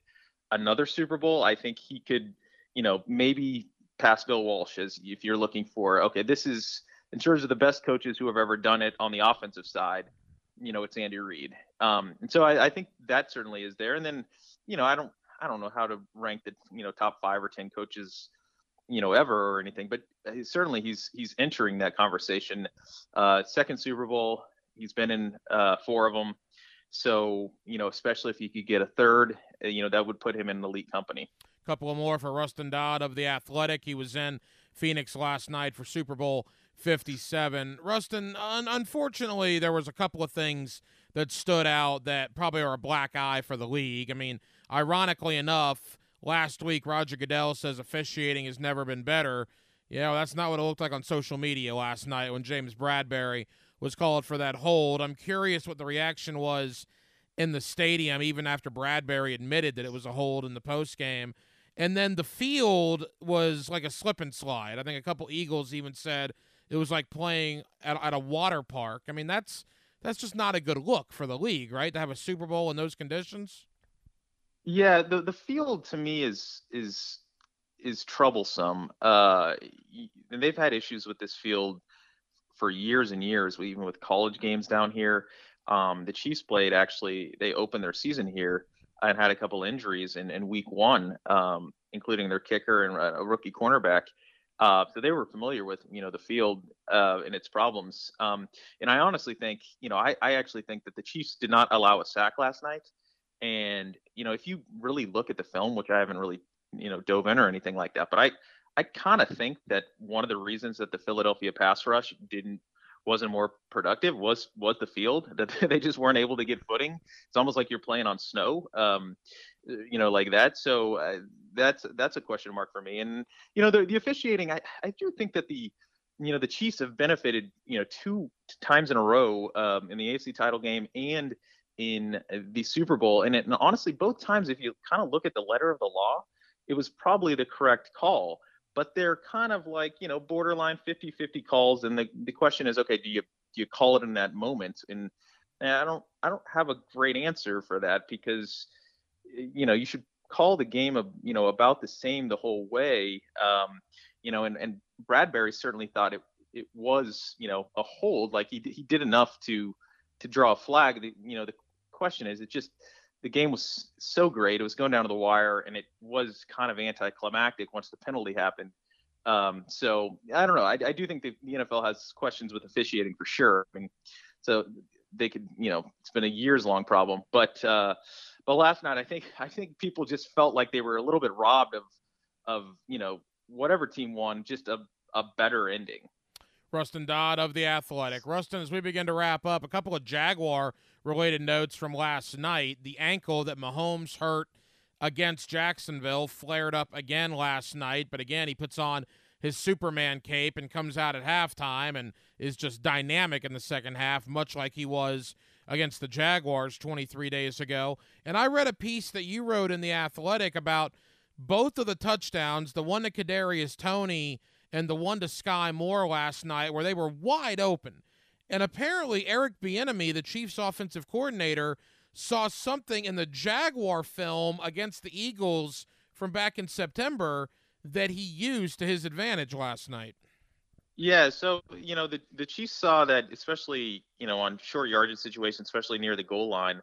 another Super Bowl, I think he could, you know, maybe pass Bill Walsh as if you're looking for okay, this is in terms of the best coaches who have ever done it on the offensive side. You know, it's Andy Reid. Um, and so I, I think that certainly is there. And then, you know, I don't I don't know how to rank the you know top five or ten coaches you know ever or anything, but uh, certainly he's he's entering that conversation. Uh, second Super Bowl, he's been in uh, four of them. So you know, especially if he could get a third, uh, you know, that would put him in elite company. Couple of more for Rustin Dodd of the Athletic. He was in Phoenix last night for Super Bowl 57. Rustin, un- unfortunately, there was a couple of things that stood out that probably are a black eye for the league. I mean, ironically enough, last week Roger Goodell says officiating has never been better. You know, that's not what it looked like on social media last night when James Bradberry was called for that hold. I'm curious what the reaction was in the stadium, even after Bradberry admitted that it was a hold in the post game. And then the field was like a slip and slide. I think a couple Eagles even said it was like playing at, at a water park. I mean, that's that's just not a good look for the league, right? To have a Super Bowl in those conditions. Yeah, the the field to me is is is troublesome. Uh, and they've had issues with this field for years and years, even with college games down here. Um, the Chiefs played actually, they opened their season here and had a couple injuries in, in week one, um, including their kicker and a rookie cornerback. Uh, so they were familiar with, you know, the field uh, and its problems. Um, and I honestly think, you know, I, I actually think that the Chiefs did not allow a sack last night. And you know, if you really look at the film, which I haven't really you know dove in or anything like that, but I I kind of think that one of the reasons that the Philadelphia pass rush didn't wasn't more productive was was the field that they just weren't able to get footing. It's almost like you're playing on snow, um, you know, like that. So uh, that's that's a question mark for me. And you know, the the officiating, I I do think that the you know the Chiefs have benefited you know two times in a row um, in the AFC title game and in the Super Bowl. And, it, and honestly, both times, if you kind of look at the letter of the law, it was probably the correct call. But they're kind of like, you know, borderline 50 50 calls. And the, the question is, okay, do you do you call it in that moment? And, and I don't I don't have a great answer for that because you know, you should call the game of you know about the same the whole way. Um, you know, and, and Bradberry certainly thought it it was, you know, a hold. Like he he did enough to to draw a flag. The, you know, the question is, it just the game was so great. It was going down to the wire, and it was kind of anticlimactic once the penalty happened. Um, so I don't know. I, I do think the, the NFL has questions with officiating for sure. I mean, so they could, you know, it's been a years long problem. But uh, but last night, I think I think people just felt like they were a little bit robbed of of you know whatever team won, just a a better ending. Rustin Dodd of The Athletic. Rustin, as we begin to wrap up, a couple of Jaguar related notes from last night. The ankle that Mahomes hurt against Jacksonville flared up again last night, but again, he puts on his Superman cape and comes out at halftime and is just dynamic in the second half, much like he was against the Jaguars 23 days ago. And I read a piece that you wrote in The Athletic about both of the touchdowns, the one to Kadarius Toney – and the one to Skyy Moore last night where they were wide open. And apparently Eric Bieniemy, the Chiefs offensive coordinator, saw something in the Jaguar film against the Eagles from back in September that he used to his advantage last night. Yeah, so you know the the Chiefs saw that, especially you know on short yardage situations, especially near the goal line.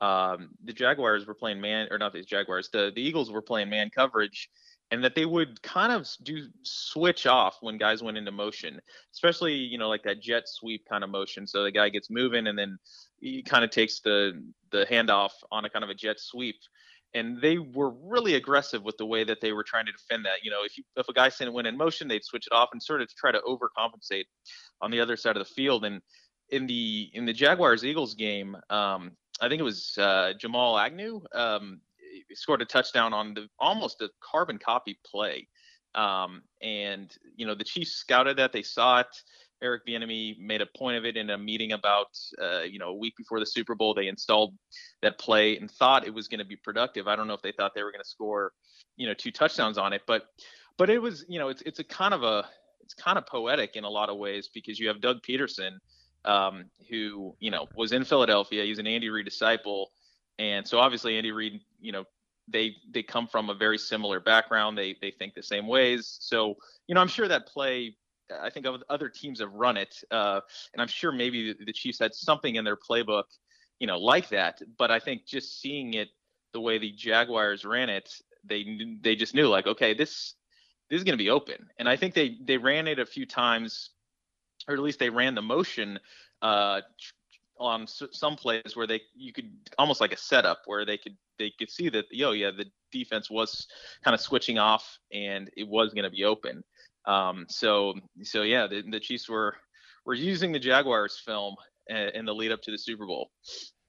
Um, the Jaguars were playing man, or not the Jaguars. The the Eagles were playing man coverage, and that they would kind of do switch off when guys went into motion, especially you know like that jet sweep kind of motion. So the guy gets moving and then he kind of takes the the handoff on a kind of a jet sweep. And they were really aggressive with the way that they were trying to defend that. You know, if you, if a guy sent went in motion, they'd switch it off and sort of try to overcompensate on the other side of the field. And in the in the Jaguars Eagles game, um, I think it was uh, Jamal Agnew um, scored a touchdown on the almost a carbon copy play. Um, and you know the Chiefs scouted that they saw it. Eric Bieniemy made a point of it in a meeting about uh, you know a week before the Super Bowl. They installed that play and thought it was going to be productive. I don't know if they thought they were going to score you know two touchdowns on it, but but it was you know it's it's a kind of a it's kind of poetic in a lot of ways because you have Doug Pederson um, who you know was in Philadelphia. He's an Andy Reid disciple, and so obviously Andy Reid, you know, they they come from a very similar background. They they think the same ways. So you know, I'm sure that play. I think other teams have run it, uh, and I'm sure maybe the, Chiefs had something in their playbook, you know, like that. But I think just seeing it the way the Jaguars ran it, they they just knew like, okay, this this is going to be open. And I think they they ran it a few times or at least they ran the motion uh, on some plays where they you could almost like a setup where they could they could see that yo yeah the defense was kind of switching off and it was going to be open. Um, so so yeah the, the Chiefs were were using the Jaguars film in the lead up to the Super Bowl.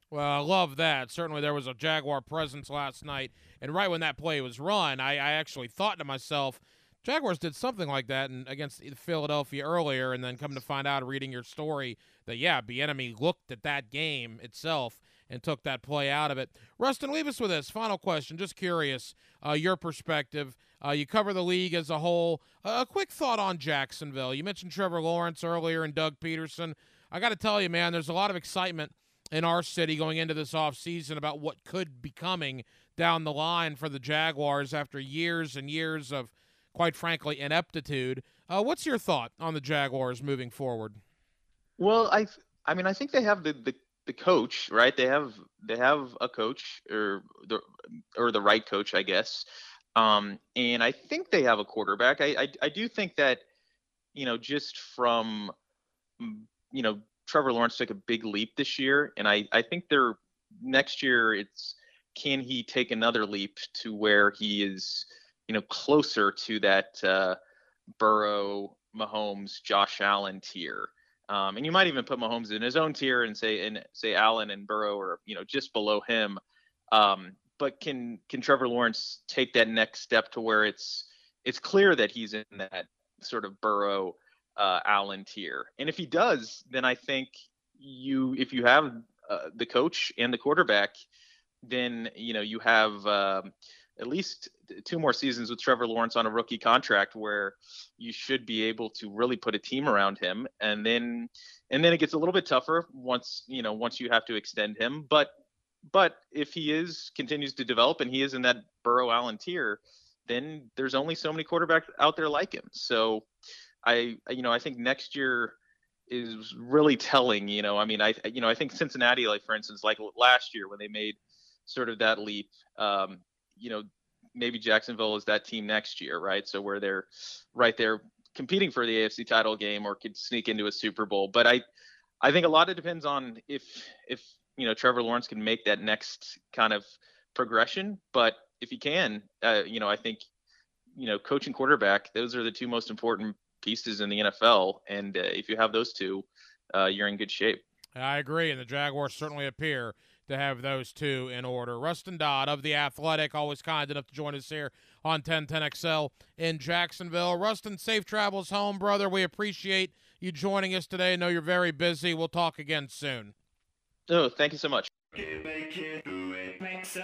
Well, I love that. Certainly, there was a Jaguar presence last night, and right when that play was run, I, I actually thought to myself, Jaguars did something like that in, against Philadelphia earlier, and then come to find out, reading your story, that yeah, Bieniemy looked at that game itself and took that play out of it. Rustin, leave us with this final question. Just curious, uh, your perspective. Uh, you cover the league as a whole. Uh, a quick thought on Jacksonville. You mentioned Trevor Lawrence earlier and Doug Pederson. I got to tell you, man, there's a lot of excitement in our city going into this offseason about what could be coming down the line for the Jaguars after years and years of quite frankly, ineptitude. Uh, what's your thought on the Jaguars moving forward? Well, I I mean I think they have the, the the coach right. They have they have a coach or the or the right coach, I guess. Um, and I think they have a quarterback. I, I I do think that you know just from you know Trevor Lawrence took a big leap this year, and I I think they're next year it's can he take another leap to where he is you know, closer to that uh, Burrow, Mahomes, Josh Allen tier. Um, and you might even put Mahomes in his own tier and say and say Allen and Burrow are you know just below him. Um, but can can Trevor Lawrence take that next step to where it's it's clear that he's in that sort of Burrow uh, Allen tier? And if he does, then I think you if you have uh, the coach and the quarterback, then you know you have. Uh, at least two more seasons with Trevor Lawrence on a rookie contract where you should be able to really put a team around him. And then and then it gets a little bit tougher once you know once you have to extend him. But but if he is continues to develop and he is in that Burrow Allen tier then there's only so many quarterbacks out there like him. So I you know I think next year is really telling you know I mean I you know I think Cincinnati like for instance like last year when they made sort of that leap um, you know, maybe Jacksonville is that team next year, right? So where they're right there competing for the AFC title game or could sneak into a Super Bowl. But I, I think a lot of depends on if if you know Trevor Lawrence can make that next kind of progression. But if he can, uh, you know, I think you know coaching quarterback those are the two most important pieces in the NFL. And uh, if you have those two, uh, you're in good shape. I agree, and the Jaguars certainly appear to have those two in order. Rustin Dodd of The Athletic, always kind enough to join us here on 1010XL in Jacksonville. Rustin, safe travels home, brother. We appreciate you joining us today. I know you're very busy. We'll talk again soon. Oh, thank you so much.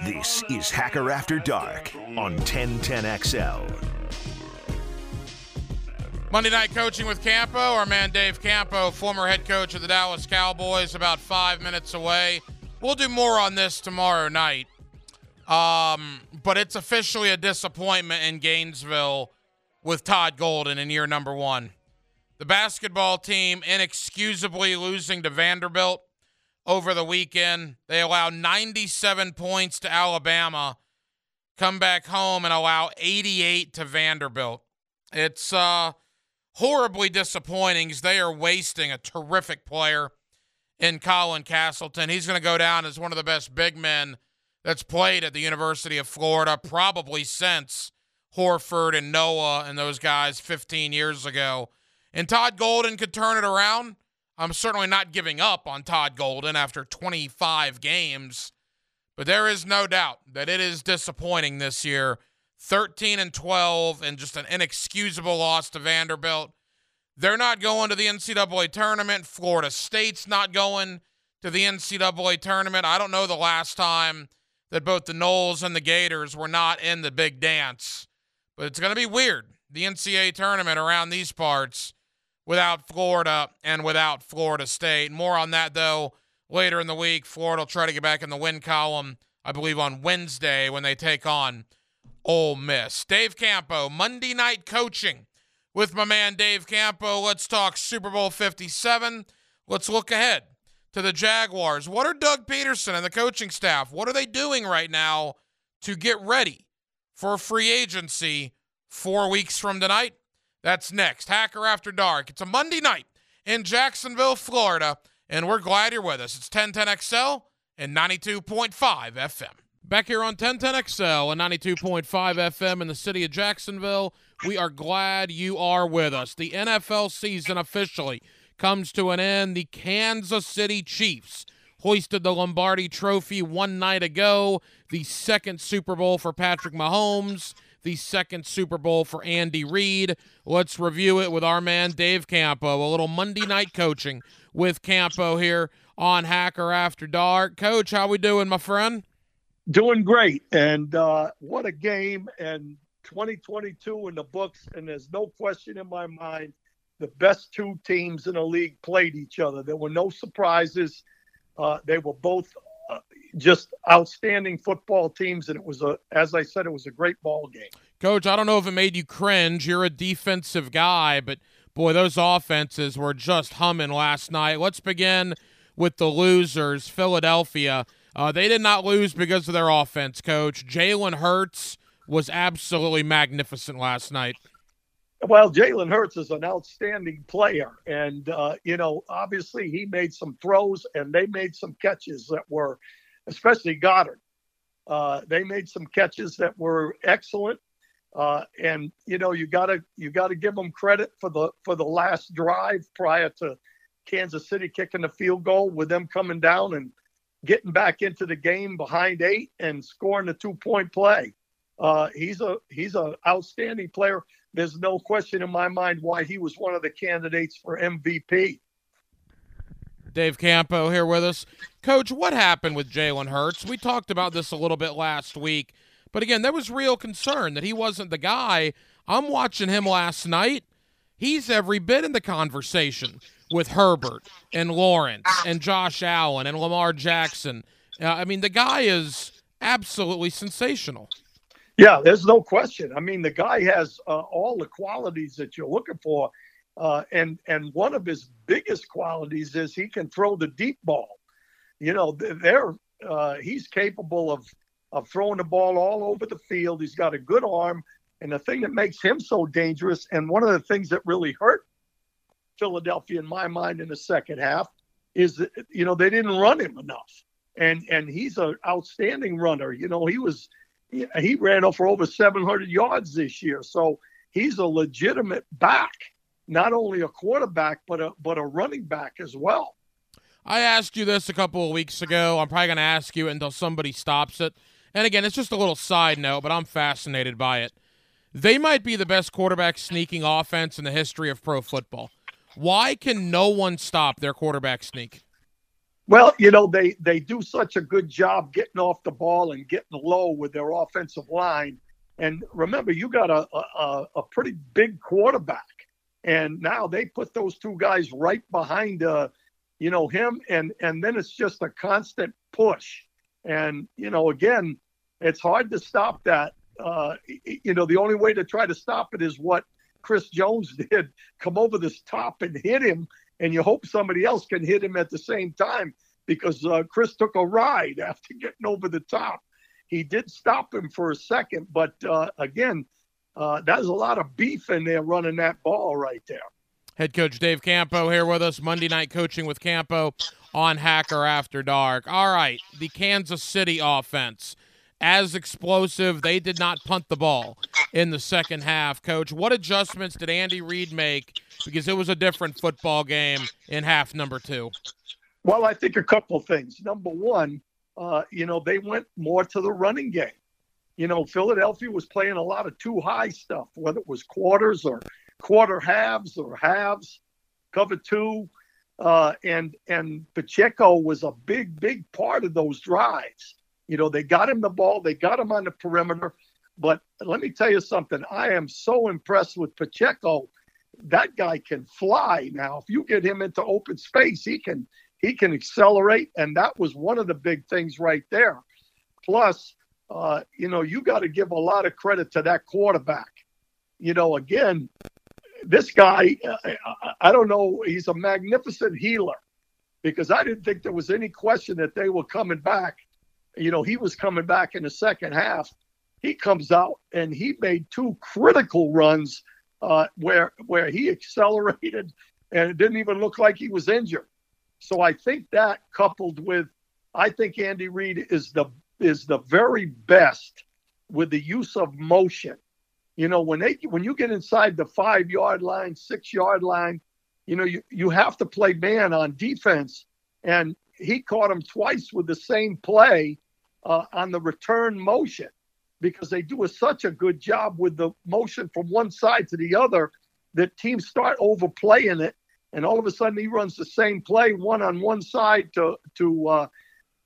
This is Hacker After Dark on 1010XL. Monday Night Coaching with Campo, our man Dave Campo, former head coach of the Dallas Cowboys, about five minutes away We'll do more on this tomorrow night. Um, but it's officially a disappointment in Gainesville with Todd Golden in year number one. The basketball team inexcusably losing to Vanderbilt over the weekend. They allow 97 points to Alabama, come back home and allow 88 to Vanderbilt. It's uh, horribly disappointing they are wasting a terrific player in Colin Castleton. He's going to go down as one of the best big men that's played at the University of Florida, probably since Horford and Noah and those guys 15 years ago. And Todd Golden could turn it around. I'm certainly not giving up on Todd Golden after 25 games, but there is no doubt that it is disappointing this year. 13 and 12 and just an inexcusable loss to Vanderbilt. They're not going to the NCAA tournament. Florida State's not going to the NCAA tournament. I don't know the last time that both the Noles and the Gators were not in the big dance, but it's going to be weird. The NCAA tournament around these parts without Florida and without Florida State. More on that, though, later in the week. Florida will try to get back in the win column, I believe, on Wednesday when they take on Ole Miss. Dave Campo, Monday night coaching with my man Dave Campo. Let's talk Super Bowl 57. Let's look ahead to the Jaguars. What are Doug Pederson and the coaching staff? What are they doing right now to get ready for free agency four weeks from tonight? That's next. Hacker After Dark. It's a Monday night in Jacksonville, Florida, and we're glad you're with us. It's 1010XL and 92.5 FM. Back here on 1010XL and 92.5 FM in the city of Jacksonville, we are glad you are with us. The NFL season officially comes to an end. The Kansas City Chiefs hoisted the Lombardi Trophy one night ago, the second Super Bowl for Patrick Mahomes the second Super Bowl for Andy Reid. Let's review it with our man Dave Campo. A little Monday night coaching with Campo here on Hacker After Dark. Coach, how we doing, my friend? Doing great, and uh, what a game! And 2022 in the books, and there's no question in my mind the best two teams in the league played each other. There were no surprises. Uh, they were both uh, just outstanding football teams, and it was a, as I said, it was a great ball game. Coach, I don't know if it made you cringe. You're a defensive guy, but boy, those offenses were just humming last night. Let's begin with the losers, Philadelphia. Uh, they did not lose because of their offense, Coach. Jalen Hurts was absolutely magnificent last night. Well, Jalen Hurts is an outstanding player. And, uh, you know, obviously he made some throws and they made some catches that were, especially Goedert, Uh, they made some catches that were excellent. Uh, and you know you gotta you gotta give them credit for the for the last drive prior to Kansas City kicking the field goal with them coming down and getting back into the game behind eight and scoring the two point play. Uh, he's a he's an outstanding player there's no question in my mind why he was one of the candidates for MVP. Dave Campo here with us. Coach, what happened with Jalen Hurts? We talked about this a little bit last week, but again, there was real concern that he wasn't the guy. I'm watching him last night. He's every bit in the conversation with Herbert and Lawrence and Josh Allen and Lamar Jackson. Uh, I mean, the guy is absolutely sensational. Yeah, there's no question. I mean, the guy has uh, all the qualities that you're looking for, uh, and and one of his biggest qualities is he can throw the deep ball. You know, they're uh, he's capable of of throwing the ball all over the field. He's got a good arm, and the thing that makes him so dangerous, and one of the things that really hurt Philadelphia in my mind in the second half, is that you know they didn't run him enough, and and he's an outstanding runner. You know, he was he ran for over 700 yards this year. So he's a legitimate back, not only a quarterback, but a, but a running back as well. I asked you this a couple of weeks ago. I'm probably going to ask you until somebody stops it. And again, it's just a little side note, but I'm fascinated by it. They might be the best quarterback sneaking offense in the history of pro football. Why can no one stop their quarterback sneak? Well, you know, they they do such a good job getting off the ball and getting low with their offensive line. And remember, you got a a, a pretty big quarterback, and now they put those two guys right behind, uh, you know, him, and and then it's just a constant push. And you know, again, it's hard to stop that. Uh, you know, the only way to try to stop it is what Chris Jones did: come over this top and hit him and you hope somebody else can hit him at the same time because uh, Chris took a ride after getting over the top. He did stop him for a second, but uh, again, uh, a lot of beef in there running that ball right there. Head coach Dave Campo here with us, Monday night coaching with Campo on Hacker After Dark. All right, the Kansas City offense as explosive. They did not punt the ball in the second half. Coach, what adjustments did Andy Reid make? Because it was a different football game in half number two. Well, I think a couple things. Number one, uh, you know, they went more to the running game. You know, Philadelphia was playing a lot of too high stuff, whether it was quarters or quarter halves or halves, cover two. Uh, and and Pacheco was a big, big part of those drives. You know, they got him the ball, they got him on the perimeter. But let me tell you something. I am so impressed with Pacheco. That guy can fly. Now, if you get him into open space, he can he can accelerate, and that was one of the big things right there. Plus, uh, you know, you got to give a lot of credit to that quarterback. You know, again, this guy, uh, I don't know, he's a magnificent healer because I didn't think there was any question that they were coming back. You know, he was coming back in the second half. He comes out and he made two critical runs uh, where where he accelerated and it didn't even look like he was injured. So I think that coupled with, I think Andy Reid is the is the very best with the use of motion. You know, when they when you get inside the five yard line, six yard line, you know, you, you have to play man on defense. And he caught him twice with the same play uh, on the return motion because they do a, such a good job with the motion from one side to the other that teams start overplaying it and all of a sudden he runs the same play one on one side to to uh,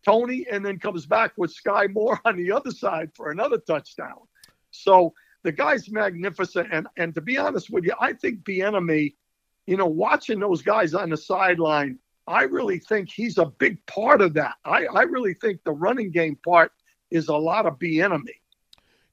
Toney, and then comes back with Skyy Moore on the other side for another touchdown. So the guy's magnificent, and and to be honest with you, I think Bieniemy, you know, watching those guys on the sideline, I really think he's a big part of that. I I really think the running game part is a lot of Bieniemy.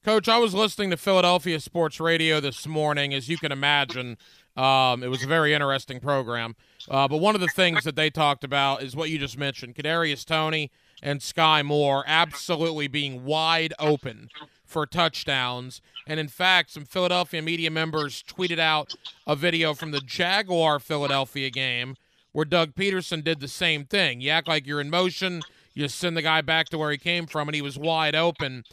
Coach, I was listening to Philadelphia sports radio this morning, as you can imagine. Um, it was a very interesting program. Uh, but one of the things that they talked about is what you just mentioned: Kadarius Toney and Skyy Moore absolutely being wide open for touchdowns. And in fact, some Philadelphia media members tweeted out a video from the Jaguar Philadelphia game where Doug Pederson did the same thing. You act like you're in motion, you send the guy back to where he came from, and he was wide open.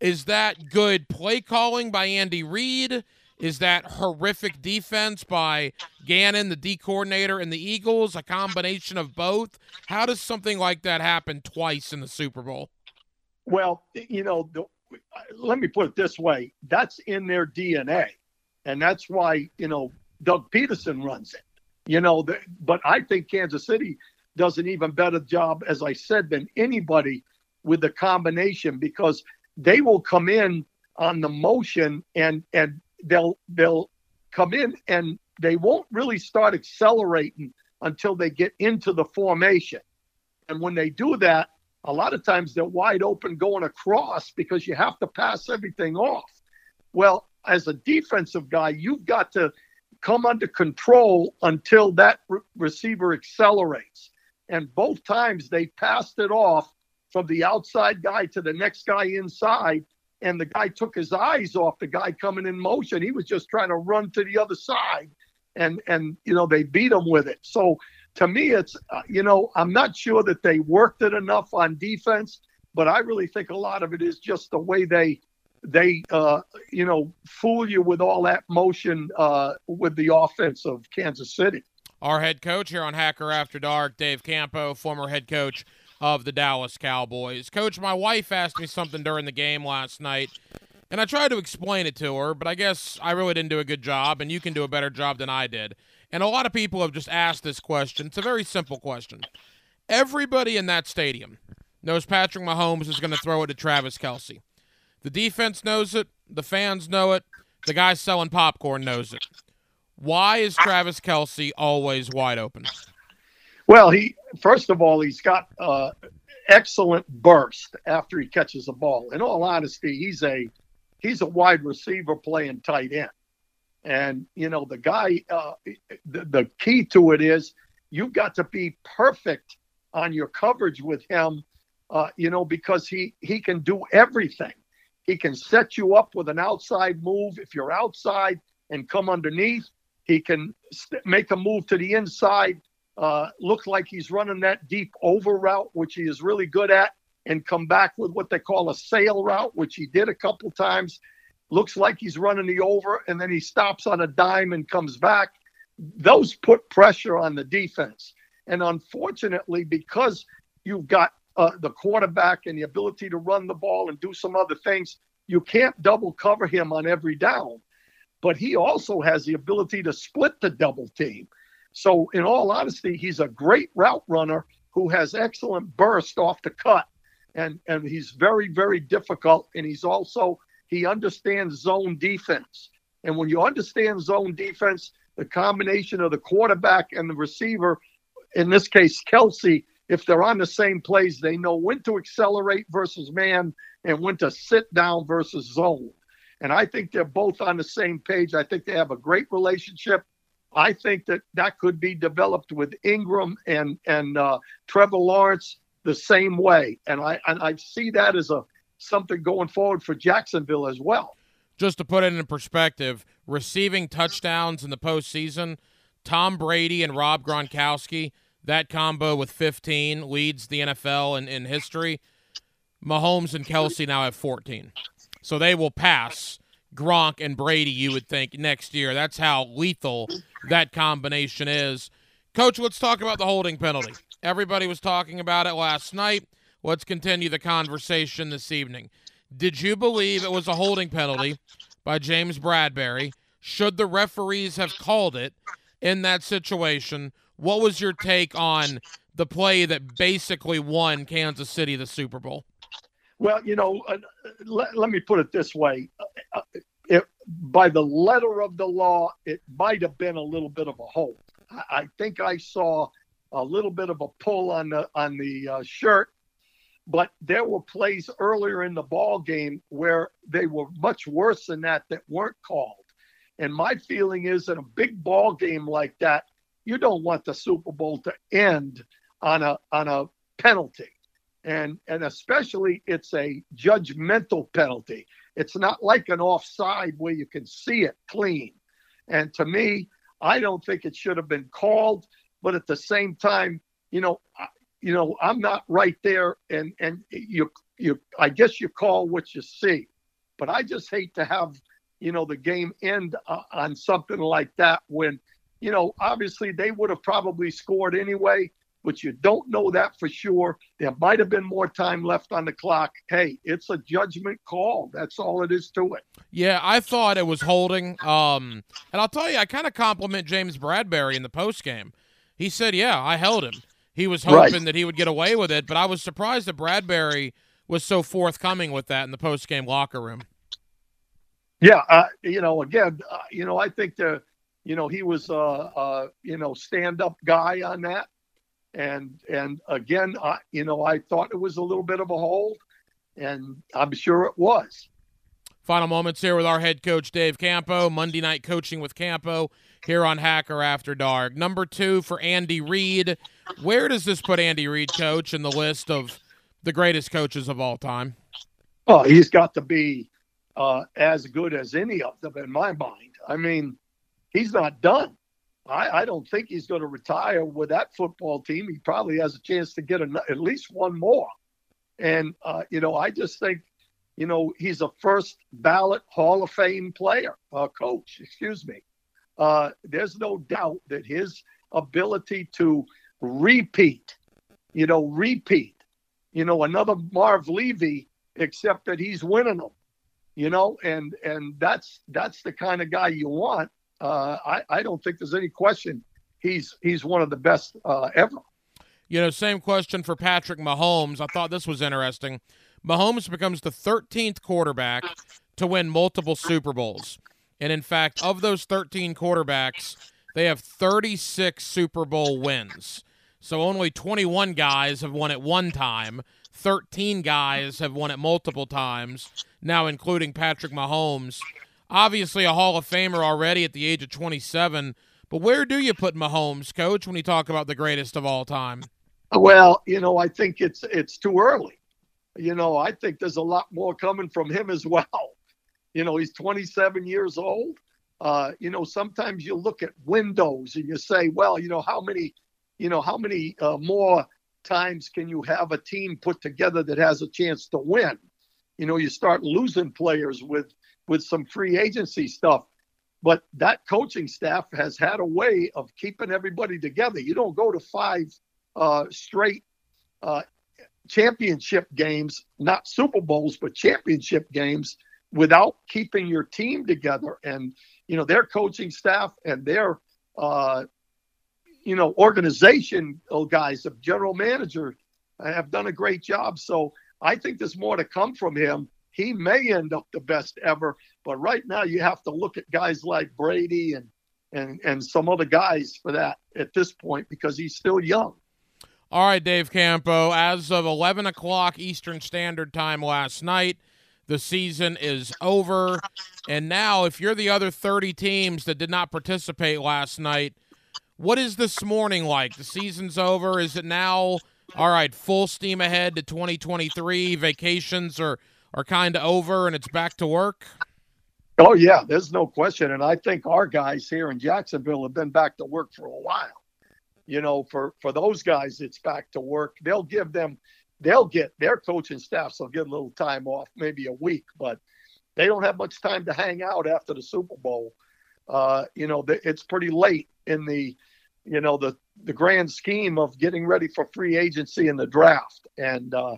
Is that good play calling by Andy Reid? Is that horrific defense by Gannon, the D coordinator, and the Eagles? A combination of both? How does something like that happen twice in the Super Bowl? Well, you know, the, let me put it this way that's in their DNA. And that's why, you know, Doug Pederson runs it. You know, the, but I think Kansas City does an even better job, as I said, than anybody with the combination because they will come in on the motion and and they'll they'll come in and they won't really start accelerating until they get into the formation. And when they do that, a lot of times they're wide open going across because you have to pass everything off. Well, as a defensive guy, you've got to come under control until that re- receiver accelerates. And both times they passed it off from the outside guy to the next guy inside and the guy took his eyes off the guy coming in motion. He was just trying to run to the other side, and and you know they beat him with it. So to me, it's uh, you know I'm not sure that they worked it enough on defense, but I really think a lot of it is just the way they they uh, you know fool you with all that motion uh, with the offense of Kansas City. Our head coach here on Hacker After Dark, Dave Campo, former head coach of the Dallas Cowboys. Coach, my wife asked me something during the game last night, and I tried to explain it to her, but I guess I really didn't do a good job, and you can do a better job than I did. And a lot of people have just asked this question. It's a very simple question. Everybody in that stadium knows Patrick Mahomes is going to throw it to Travis Kelce. The defense knows it. The fans know it. The guy selling popcorn knows it. Why is Travis Kelce always wide open? Well, he first of all, he's got uh, excellent burst after he catches the ball. In all honesty, he's a he's a wide receiver playing tight end, and you know the guy. Uh, the, the key to it is you've got to be perfect on your coverage with him. Uh, you know because he he can do everything. He can set you up with an outside move if you're outside and come underneath. He can st- make a move to the inside uh, looks like he's running that deep over route, which he is really good at, and come back with what they call a sail route, which he did a couple times. looks like he's running the over, and then he stops on a dime and comes back. Those put pressure on the defense. And unfortunately, because you've got uh, the quarterback and the ability to run the ball and do some other things, you can't double cover him on every down. But he also has the ability to split the double team. So, in all honesty, he's a great route runner who has excellent burst off the cut. And, and he's very, very difficult. And he's also, he understands zone defense. And when you understand zone defense, the combination of the quarterback and the receiver, in this case, Kelce, if they're on the same plays, they know when to accelerate versus man and when to sit down versus zone. And I think they're both on the same page. I think they have a great relationship. I think that that could be developed with Engram and and uh, Trevor Lawrence the same way, and I and I see that as a something going forward for Jacksonville as well. Just to put it in perspective, receiving touchdowns in the postseason, Tom Brady and Rob Gronkowski, that combo with 15 leads the NFL in, in history. Mahomes and Kelce now have 14. So they will pass Gronk and Brady, you would think, next year. That's how lethal that combination is. Coach, let's talk about the holding penalty. Everybody was talking about it last night. Let's continue the conversation this evening. Did you believe it was a holding penalty by James Bradberry? Should the referees have called it in that situation? What was your take on the play that basically won Kansas City the Super Bowl? Well, you know, uh, let, let me put it this way. Uh, it, by the letter of the law, it might have been a little bit of a hold. I, I think I saw a little bit of a pull on the on the uh, shirt, but there were plays earlier in the ball game where they were much worse than that that weren't called. And my feeling is in a big ball game like that, you don't want the Super Bowl to end on a on a penalty and and especially it's a judgmental penalty. It's not like an offside where you can see it clean. And to me, I don't think it should have been called. But at the same time, you know, you know, I'm not right there, and and you you I guess you call what you see. But I just hate to have you know the game end uh, on something like that when you know obviously they would have probably scored anyway but you don't know that for sure. There might have been more time left on the clock. Hey, it's a judgment call. That's all it is to it. Yeah, I thought it was holding. Um, and I'll tell you, I kind of compliment James Bradberry in the post game. He said, "Yeah, I held him." He was hoping right. that he would get away with it, but I was surprised that Bradberry was so forthcoming with that in the post game locker room. Yeah, uh, you know, again, uh, you know, I think the, you know, he was a, uh, uh, you know, stand up guy on that and and again, I, you know, I thought it was a little bit of a hold, and I'm sure it was. Final moments here with our head coach Dave Campo. Monday night coaching with Campo here on Hacker After Dark. Number two for Andy Reid. Where does this put Andy Reid, coach, in the list of the greatest coaches of all time? Oh, he's got to be uh, as good as any of them in my mind. I mean, he's not done. I, I don't think he's going to retire with that football team. He probably has a chance to get a, at least one more. And, uh, you know, I just think, you know, he's a first ballot Hall of Fame player, uh, coach, excuse me. Uh, there's no doubt that his ability to repeat, you know, repeat, you know, another Marv Levy, except that he's winning them, you know, and and that's that's the kind of guy you want uh, I, I don't think there's any question he's he's one of the best uh, ever. You know, same question for Patrick Mahomes. I thought this was interesting. Mahomes becomes the 13th quarterback to win multiple Super Bowls. And in fact, of those 13 quarterbacks, they have 36 Super Bowl wins. So only 21 guys have won it one time. 13 guys have won it multiple times, now including Patrick Mahomes obviously a Hall of Famer already at the age of 27. But where do you put Mahomes, coach, when you talk about the greatest of all time? Well, you know, I think it's it's too early. You know, I think there's a lot more coming from him as well. You know, he's 27 years old. Uh, you know, sometimes you look at windows and you say, well, you know, how many, you know, how many uh, more times can you have a team put together that has a chance to win? you know, you start losing players with with some free agency stuff. But that coaching staff has had a way of keeping everybody together. You don't go to five uh, straight uh, championship games, not Super Bowls, but championship games without keeping your team together. And, you know, their coaching staff and their, uh, you know, organization guys, the general manager, have done a great job. So I think there's more to come from him. He may end up the best ever, but right now you have to look at guys like Brady and and and some other guys for that at this point because he's still young. All right, Dave Campo. As of 11 o'clock Eastern Standard Time last night, the season is over. And now, if you're the other 30 teams that did not participate last night, what is this morning like? The season's over. Is it now, all right, full steam ahead to 2023? Vacations are, are kind of over and it's back to work? Oh, yeah, there's no question. And I think our guys here in Jacksonville have been back to work for a while you know, for for those guys, it's back to work. They'll give them, they'll get their coaching staffs will get a little time off, maybe a week, but they don't have much time to hang out after the Super Bowl. Uh, you know, it's pretty late in the, you know, the the grand scheme of getting ready for free agency and the draft. And uh,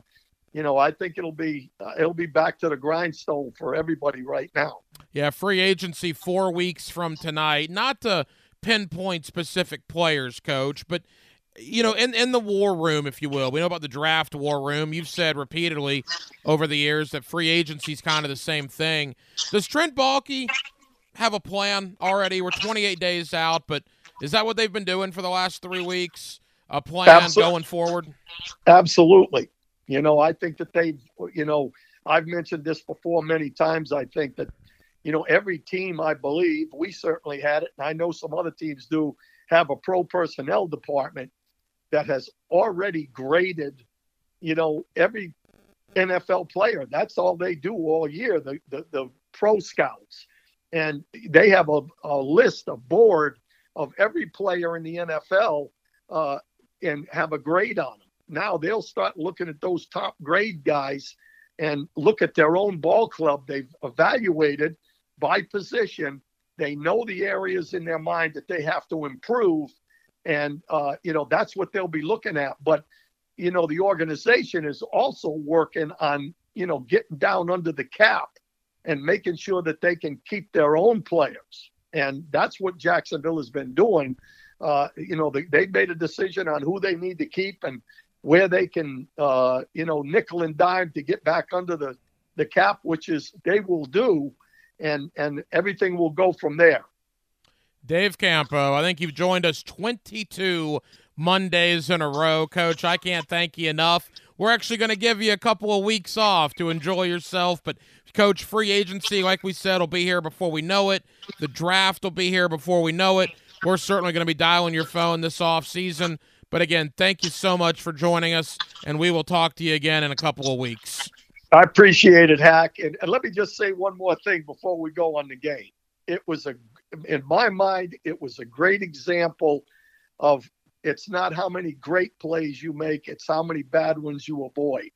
you know, I think it'll be uh, it'll be back to the grindstone for everybody right now. Yeah, free agency four weeks from tonight. Not to pinpoint specific players, coach, but you know, in in the war room, if you will, we know about the draft war room. You've said repeatedly over the years that free agency is kind of the same thing. Does Trent Baalke have a plan already? We're 28 days out, but is that what they've been doing for the last three weeks? A plan Absolutely. going forward? Absolutely. You know, I think that they've, you know, I've mentioned this before many times. I think that you know, every team, I believe, we certainly had it, and I know some other teams do have a pro personnel department that has already graded, you know, every NFL player. That's all they do all year, the, the, the pro scouts. And they have a, a list, a board of every player in the NFL uh, and have a grade on. Now they'll start looking at those top grade guys and look at their own ball club they've evaluated – by position. They know the areas in their mind that they have to improve. And, uh, you know, that's what they'll be looking at. But, you know, the organization is also working on, you know, getting down under the cap and making sure that they can keep their own players. And that's what Jacksonville has been doing. Uh, you know, they, they made a decision on who they need to keep and where they can, uh, you know, nickel and dime to get back under the, the cap, which is they will do and and everything will go from there. Dave Campo, I think you've joined us 22 Mondays in a row, Coach. I can't thank you enough. We're actually going to give you a couple of weeks off to enjoy yourself, but Coach, free agency, like we said, will be here before we know it. The draft will be here before we know it. We're certainly going to be dialing your phone this off season. But again, thank you so much for joining us, and we will talk to you again in a couple of weeks. I appreciate it, Hack. And, and let me just say one more thing before we go on the game. It was a, in my mind, it was a great example of it's not how many great plays you make, it's how many bad ones you avoid.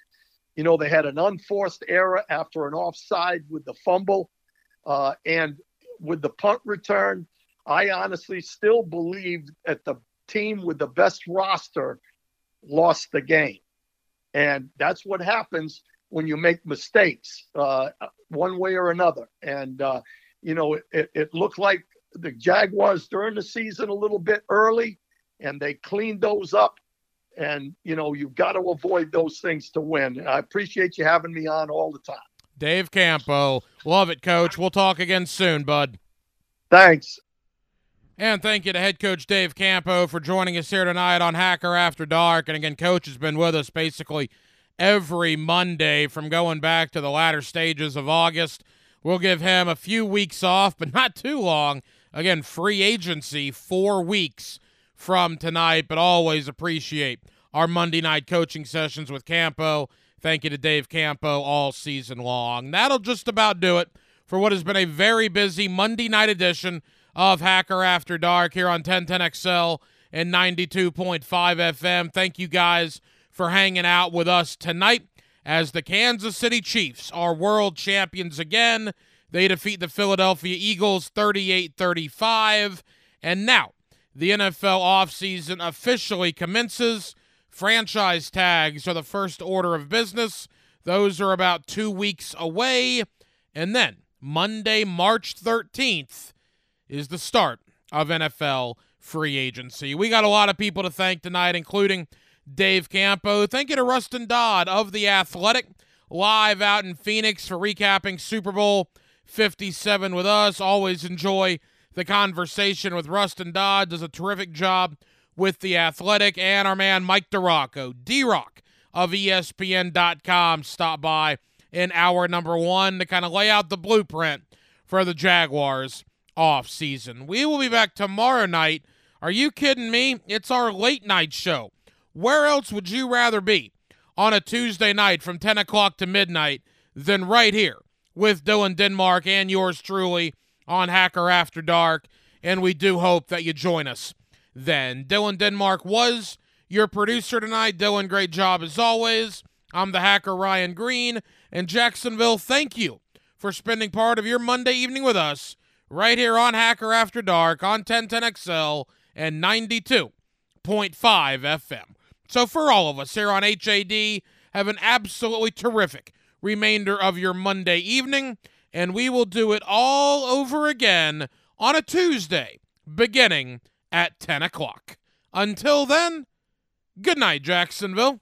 You know, they had an unforced error after an offside with the fumble uh, and with the punt return. I honestly still believe that the team with the best roster lost the game. And that's what happens when you make mistakes uh, one way or another. And, uh, you know, it, it looked like the Jaguars during the season a little bit early, and they cleaned those up. And, you know, you've got to avoid those things to win. And I appreciate you having me on all the time. Dave Campo. Love it, coach. We'll talk again soon, bud. Thanks. And thank you to head coach Dave Campo for joining us here tonight on Hacker After Dark. And again, coach has been with us basically every Monday from going back to the latter stages of August. We'll give him a few weeks off, but not too long. Again, free agency, four weeks from tonight, but always appreciate our Monday night coaching sessions with Campo. Thank you to Dave Campo all season long. That'll just about do it for what has been a very busy Monday night edition of Hacker After Dark here on 1010XL and 92.5 FM. Thank you guys for hanging out with us tonight. as the Kansas City Chiefs are world champions again. They defeat the Philadelphia Eagles 38 35. And now the NFL offseason officially commences. Franchise tags are the first order of business. Those are about two weeks away. And then Monday, March 13th, is the start of NFL free agency. We got a lot of people to thank tonight, including Dave Campo. Thank you to Rustin Dodd of The Athletic, live out in Phoenix for recapping Super Bowl 57 with us. Always enjoy the conversation with Rustin Dodd. Does a terrific job with The Athletic. And our man Mike DiRocco, D-Rock of ESPN.com, stop by in hour number one to kind of lay out the blueprint for the Jaguars off season. We will be back tomorrow night. Are you kidding me? It's our late night show. Where else would you rather be on a Tuesday night from 10 o'clock to midnight than right here with Dylan Denmark and yours truly on Hacker After Dark? And we do hope that you join us then. Dylan Denmark was your producer tonight. Dylan, great job as always. I'm the hacker Ryan Green. And Jacksonville, thank you for spending part of your Monday evening with us right here on Hacker After Dark on 1010XL and 92.5 FM. So, for all of us here on HAD, have an absolutely terrific remainder of your Monday evening, and we will do it all over again on a Tuesday, beginning at 10 o'clock. Until then, good night, Jacksonville.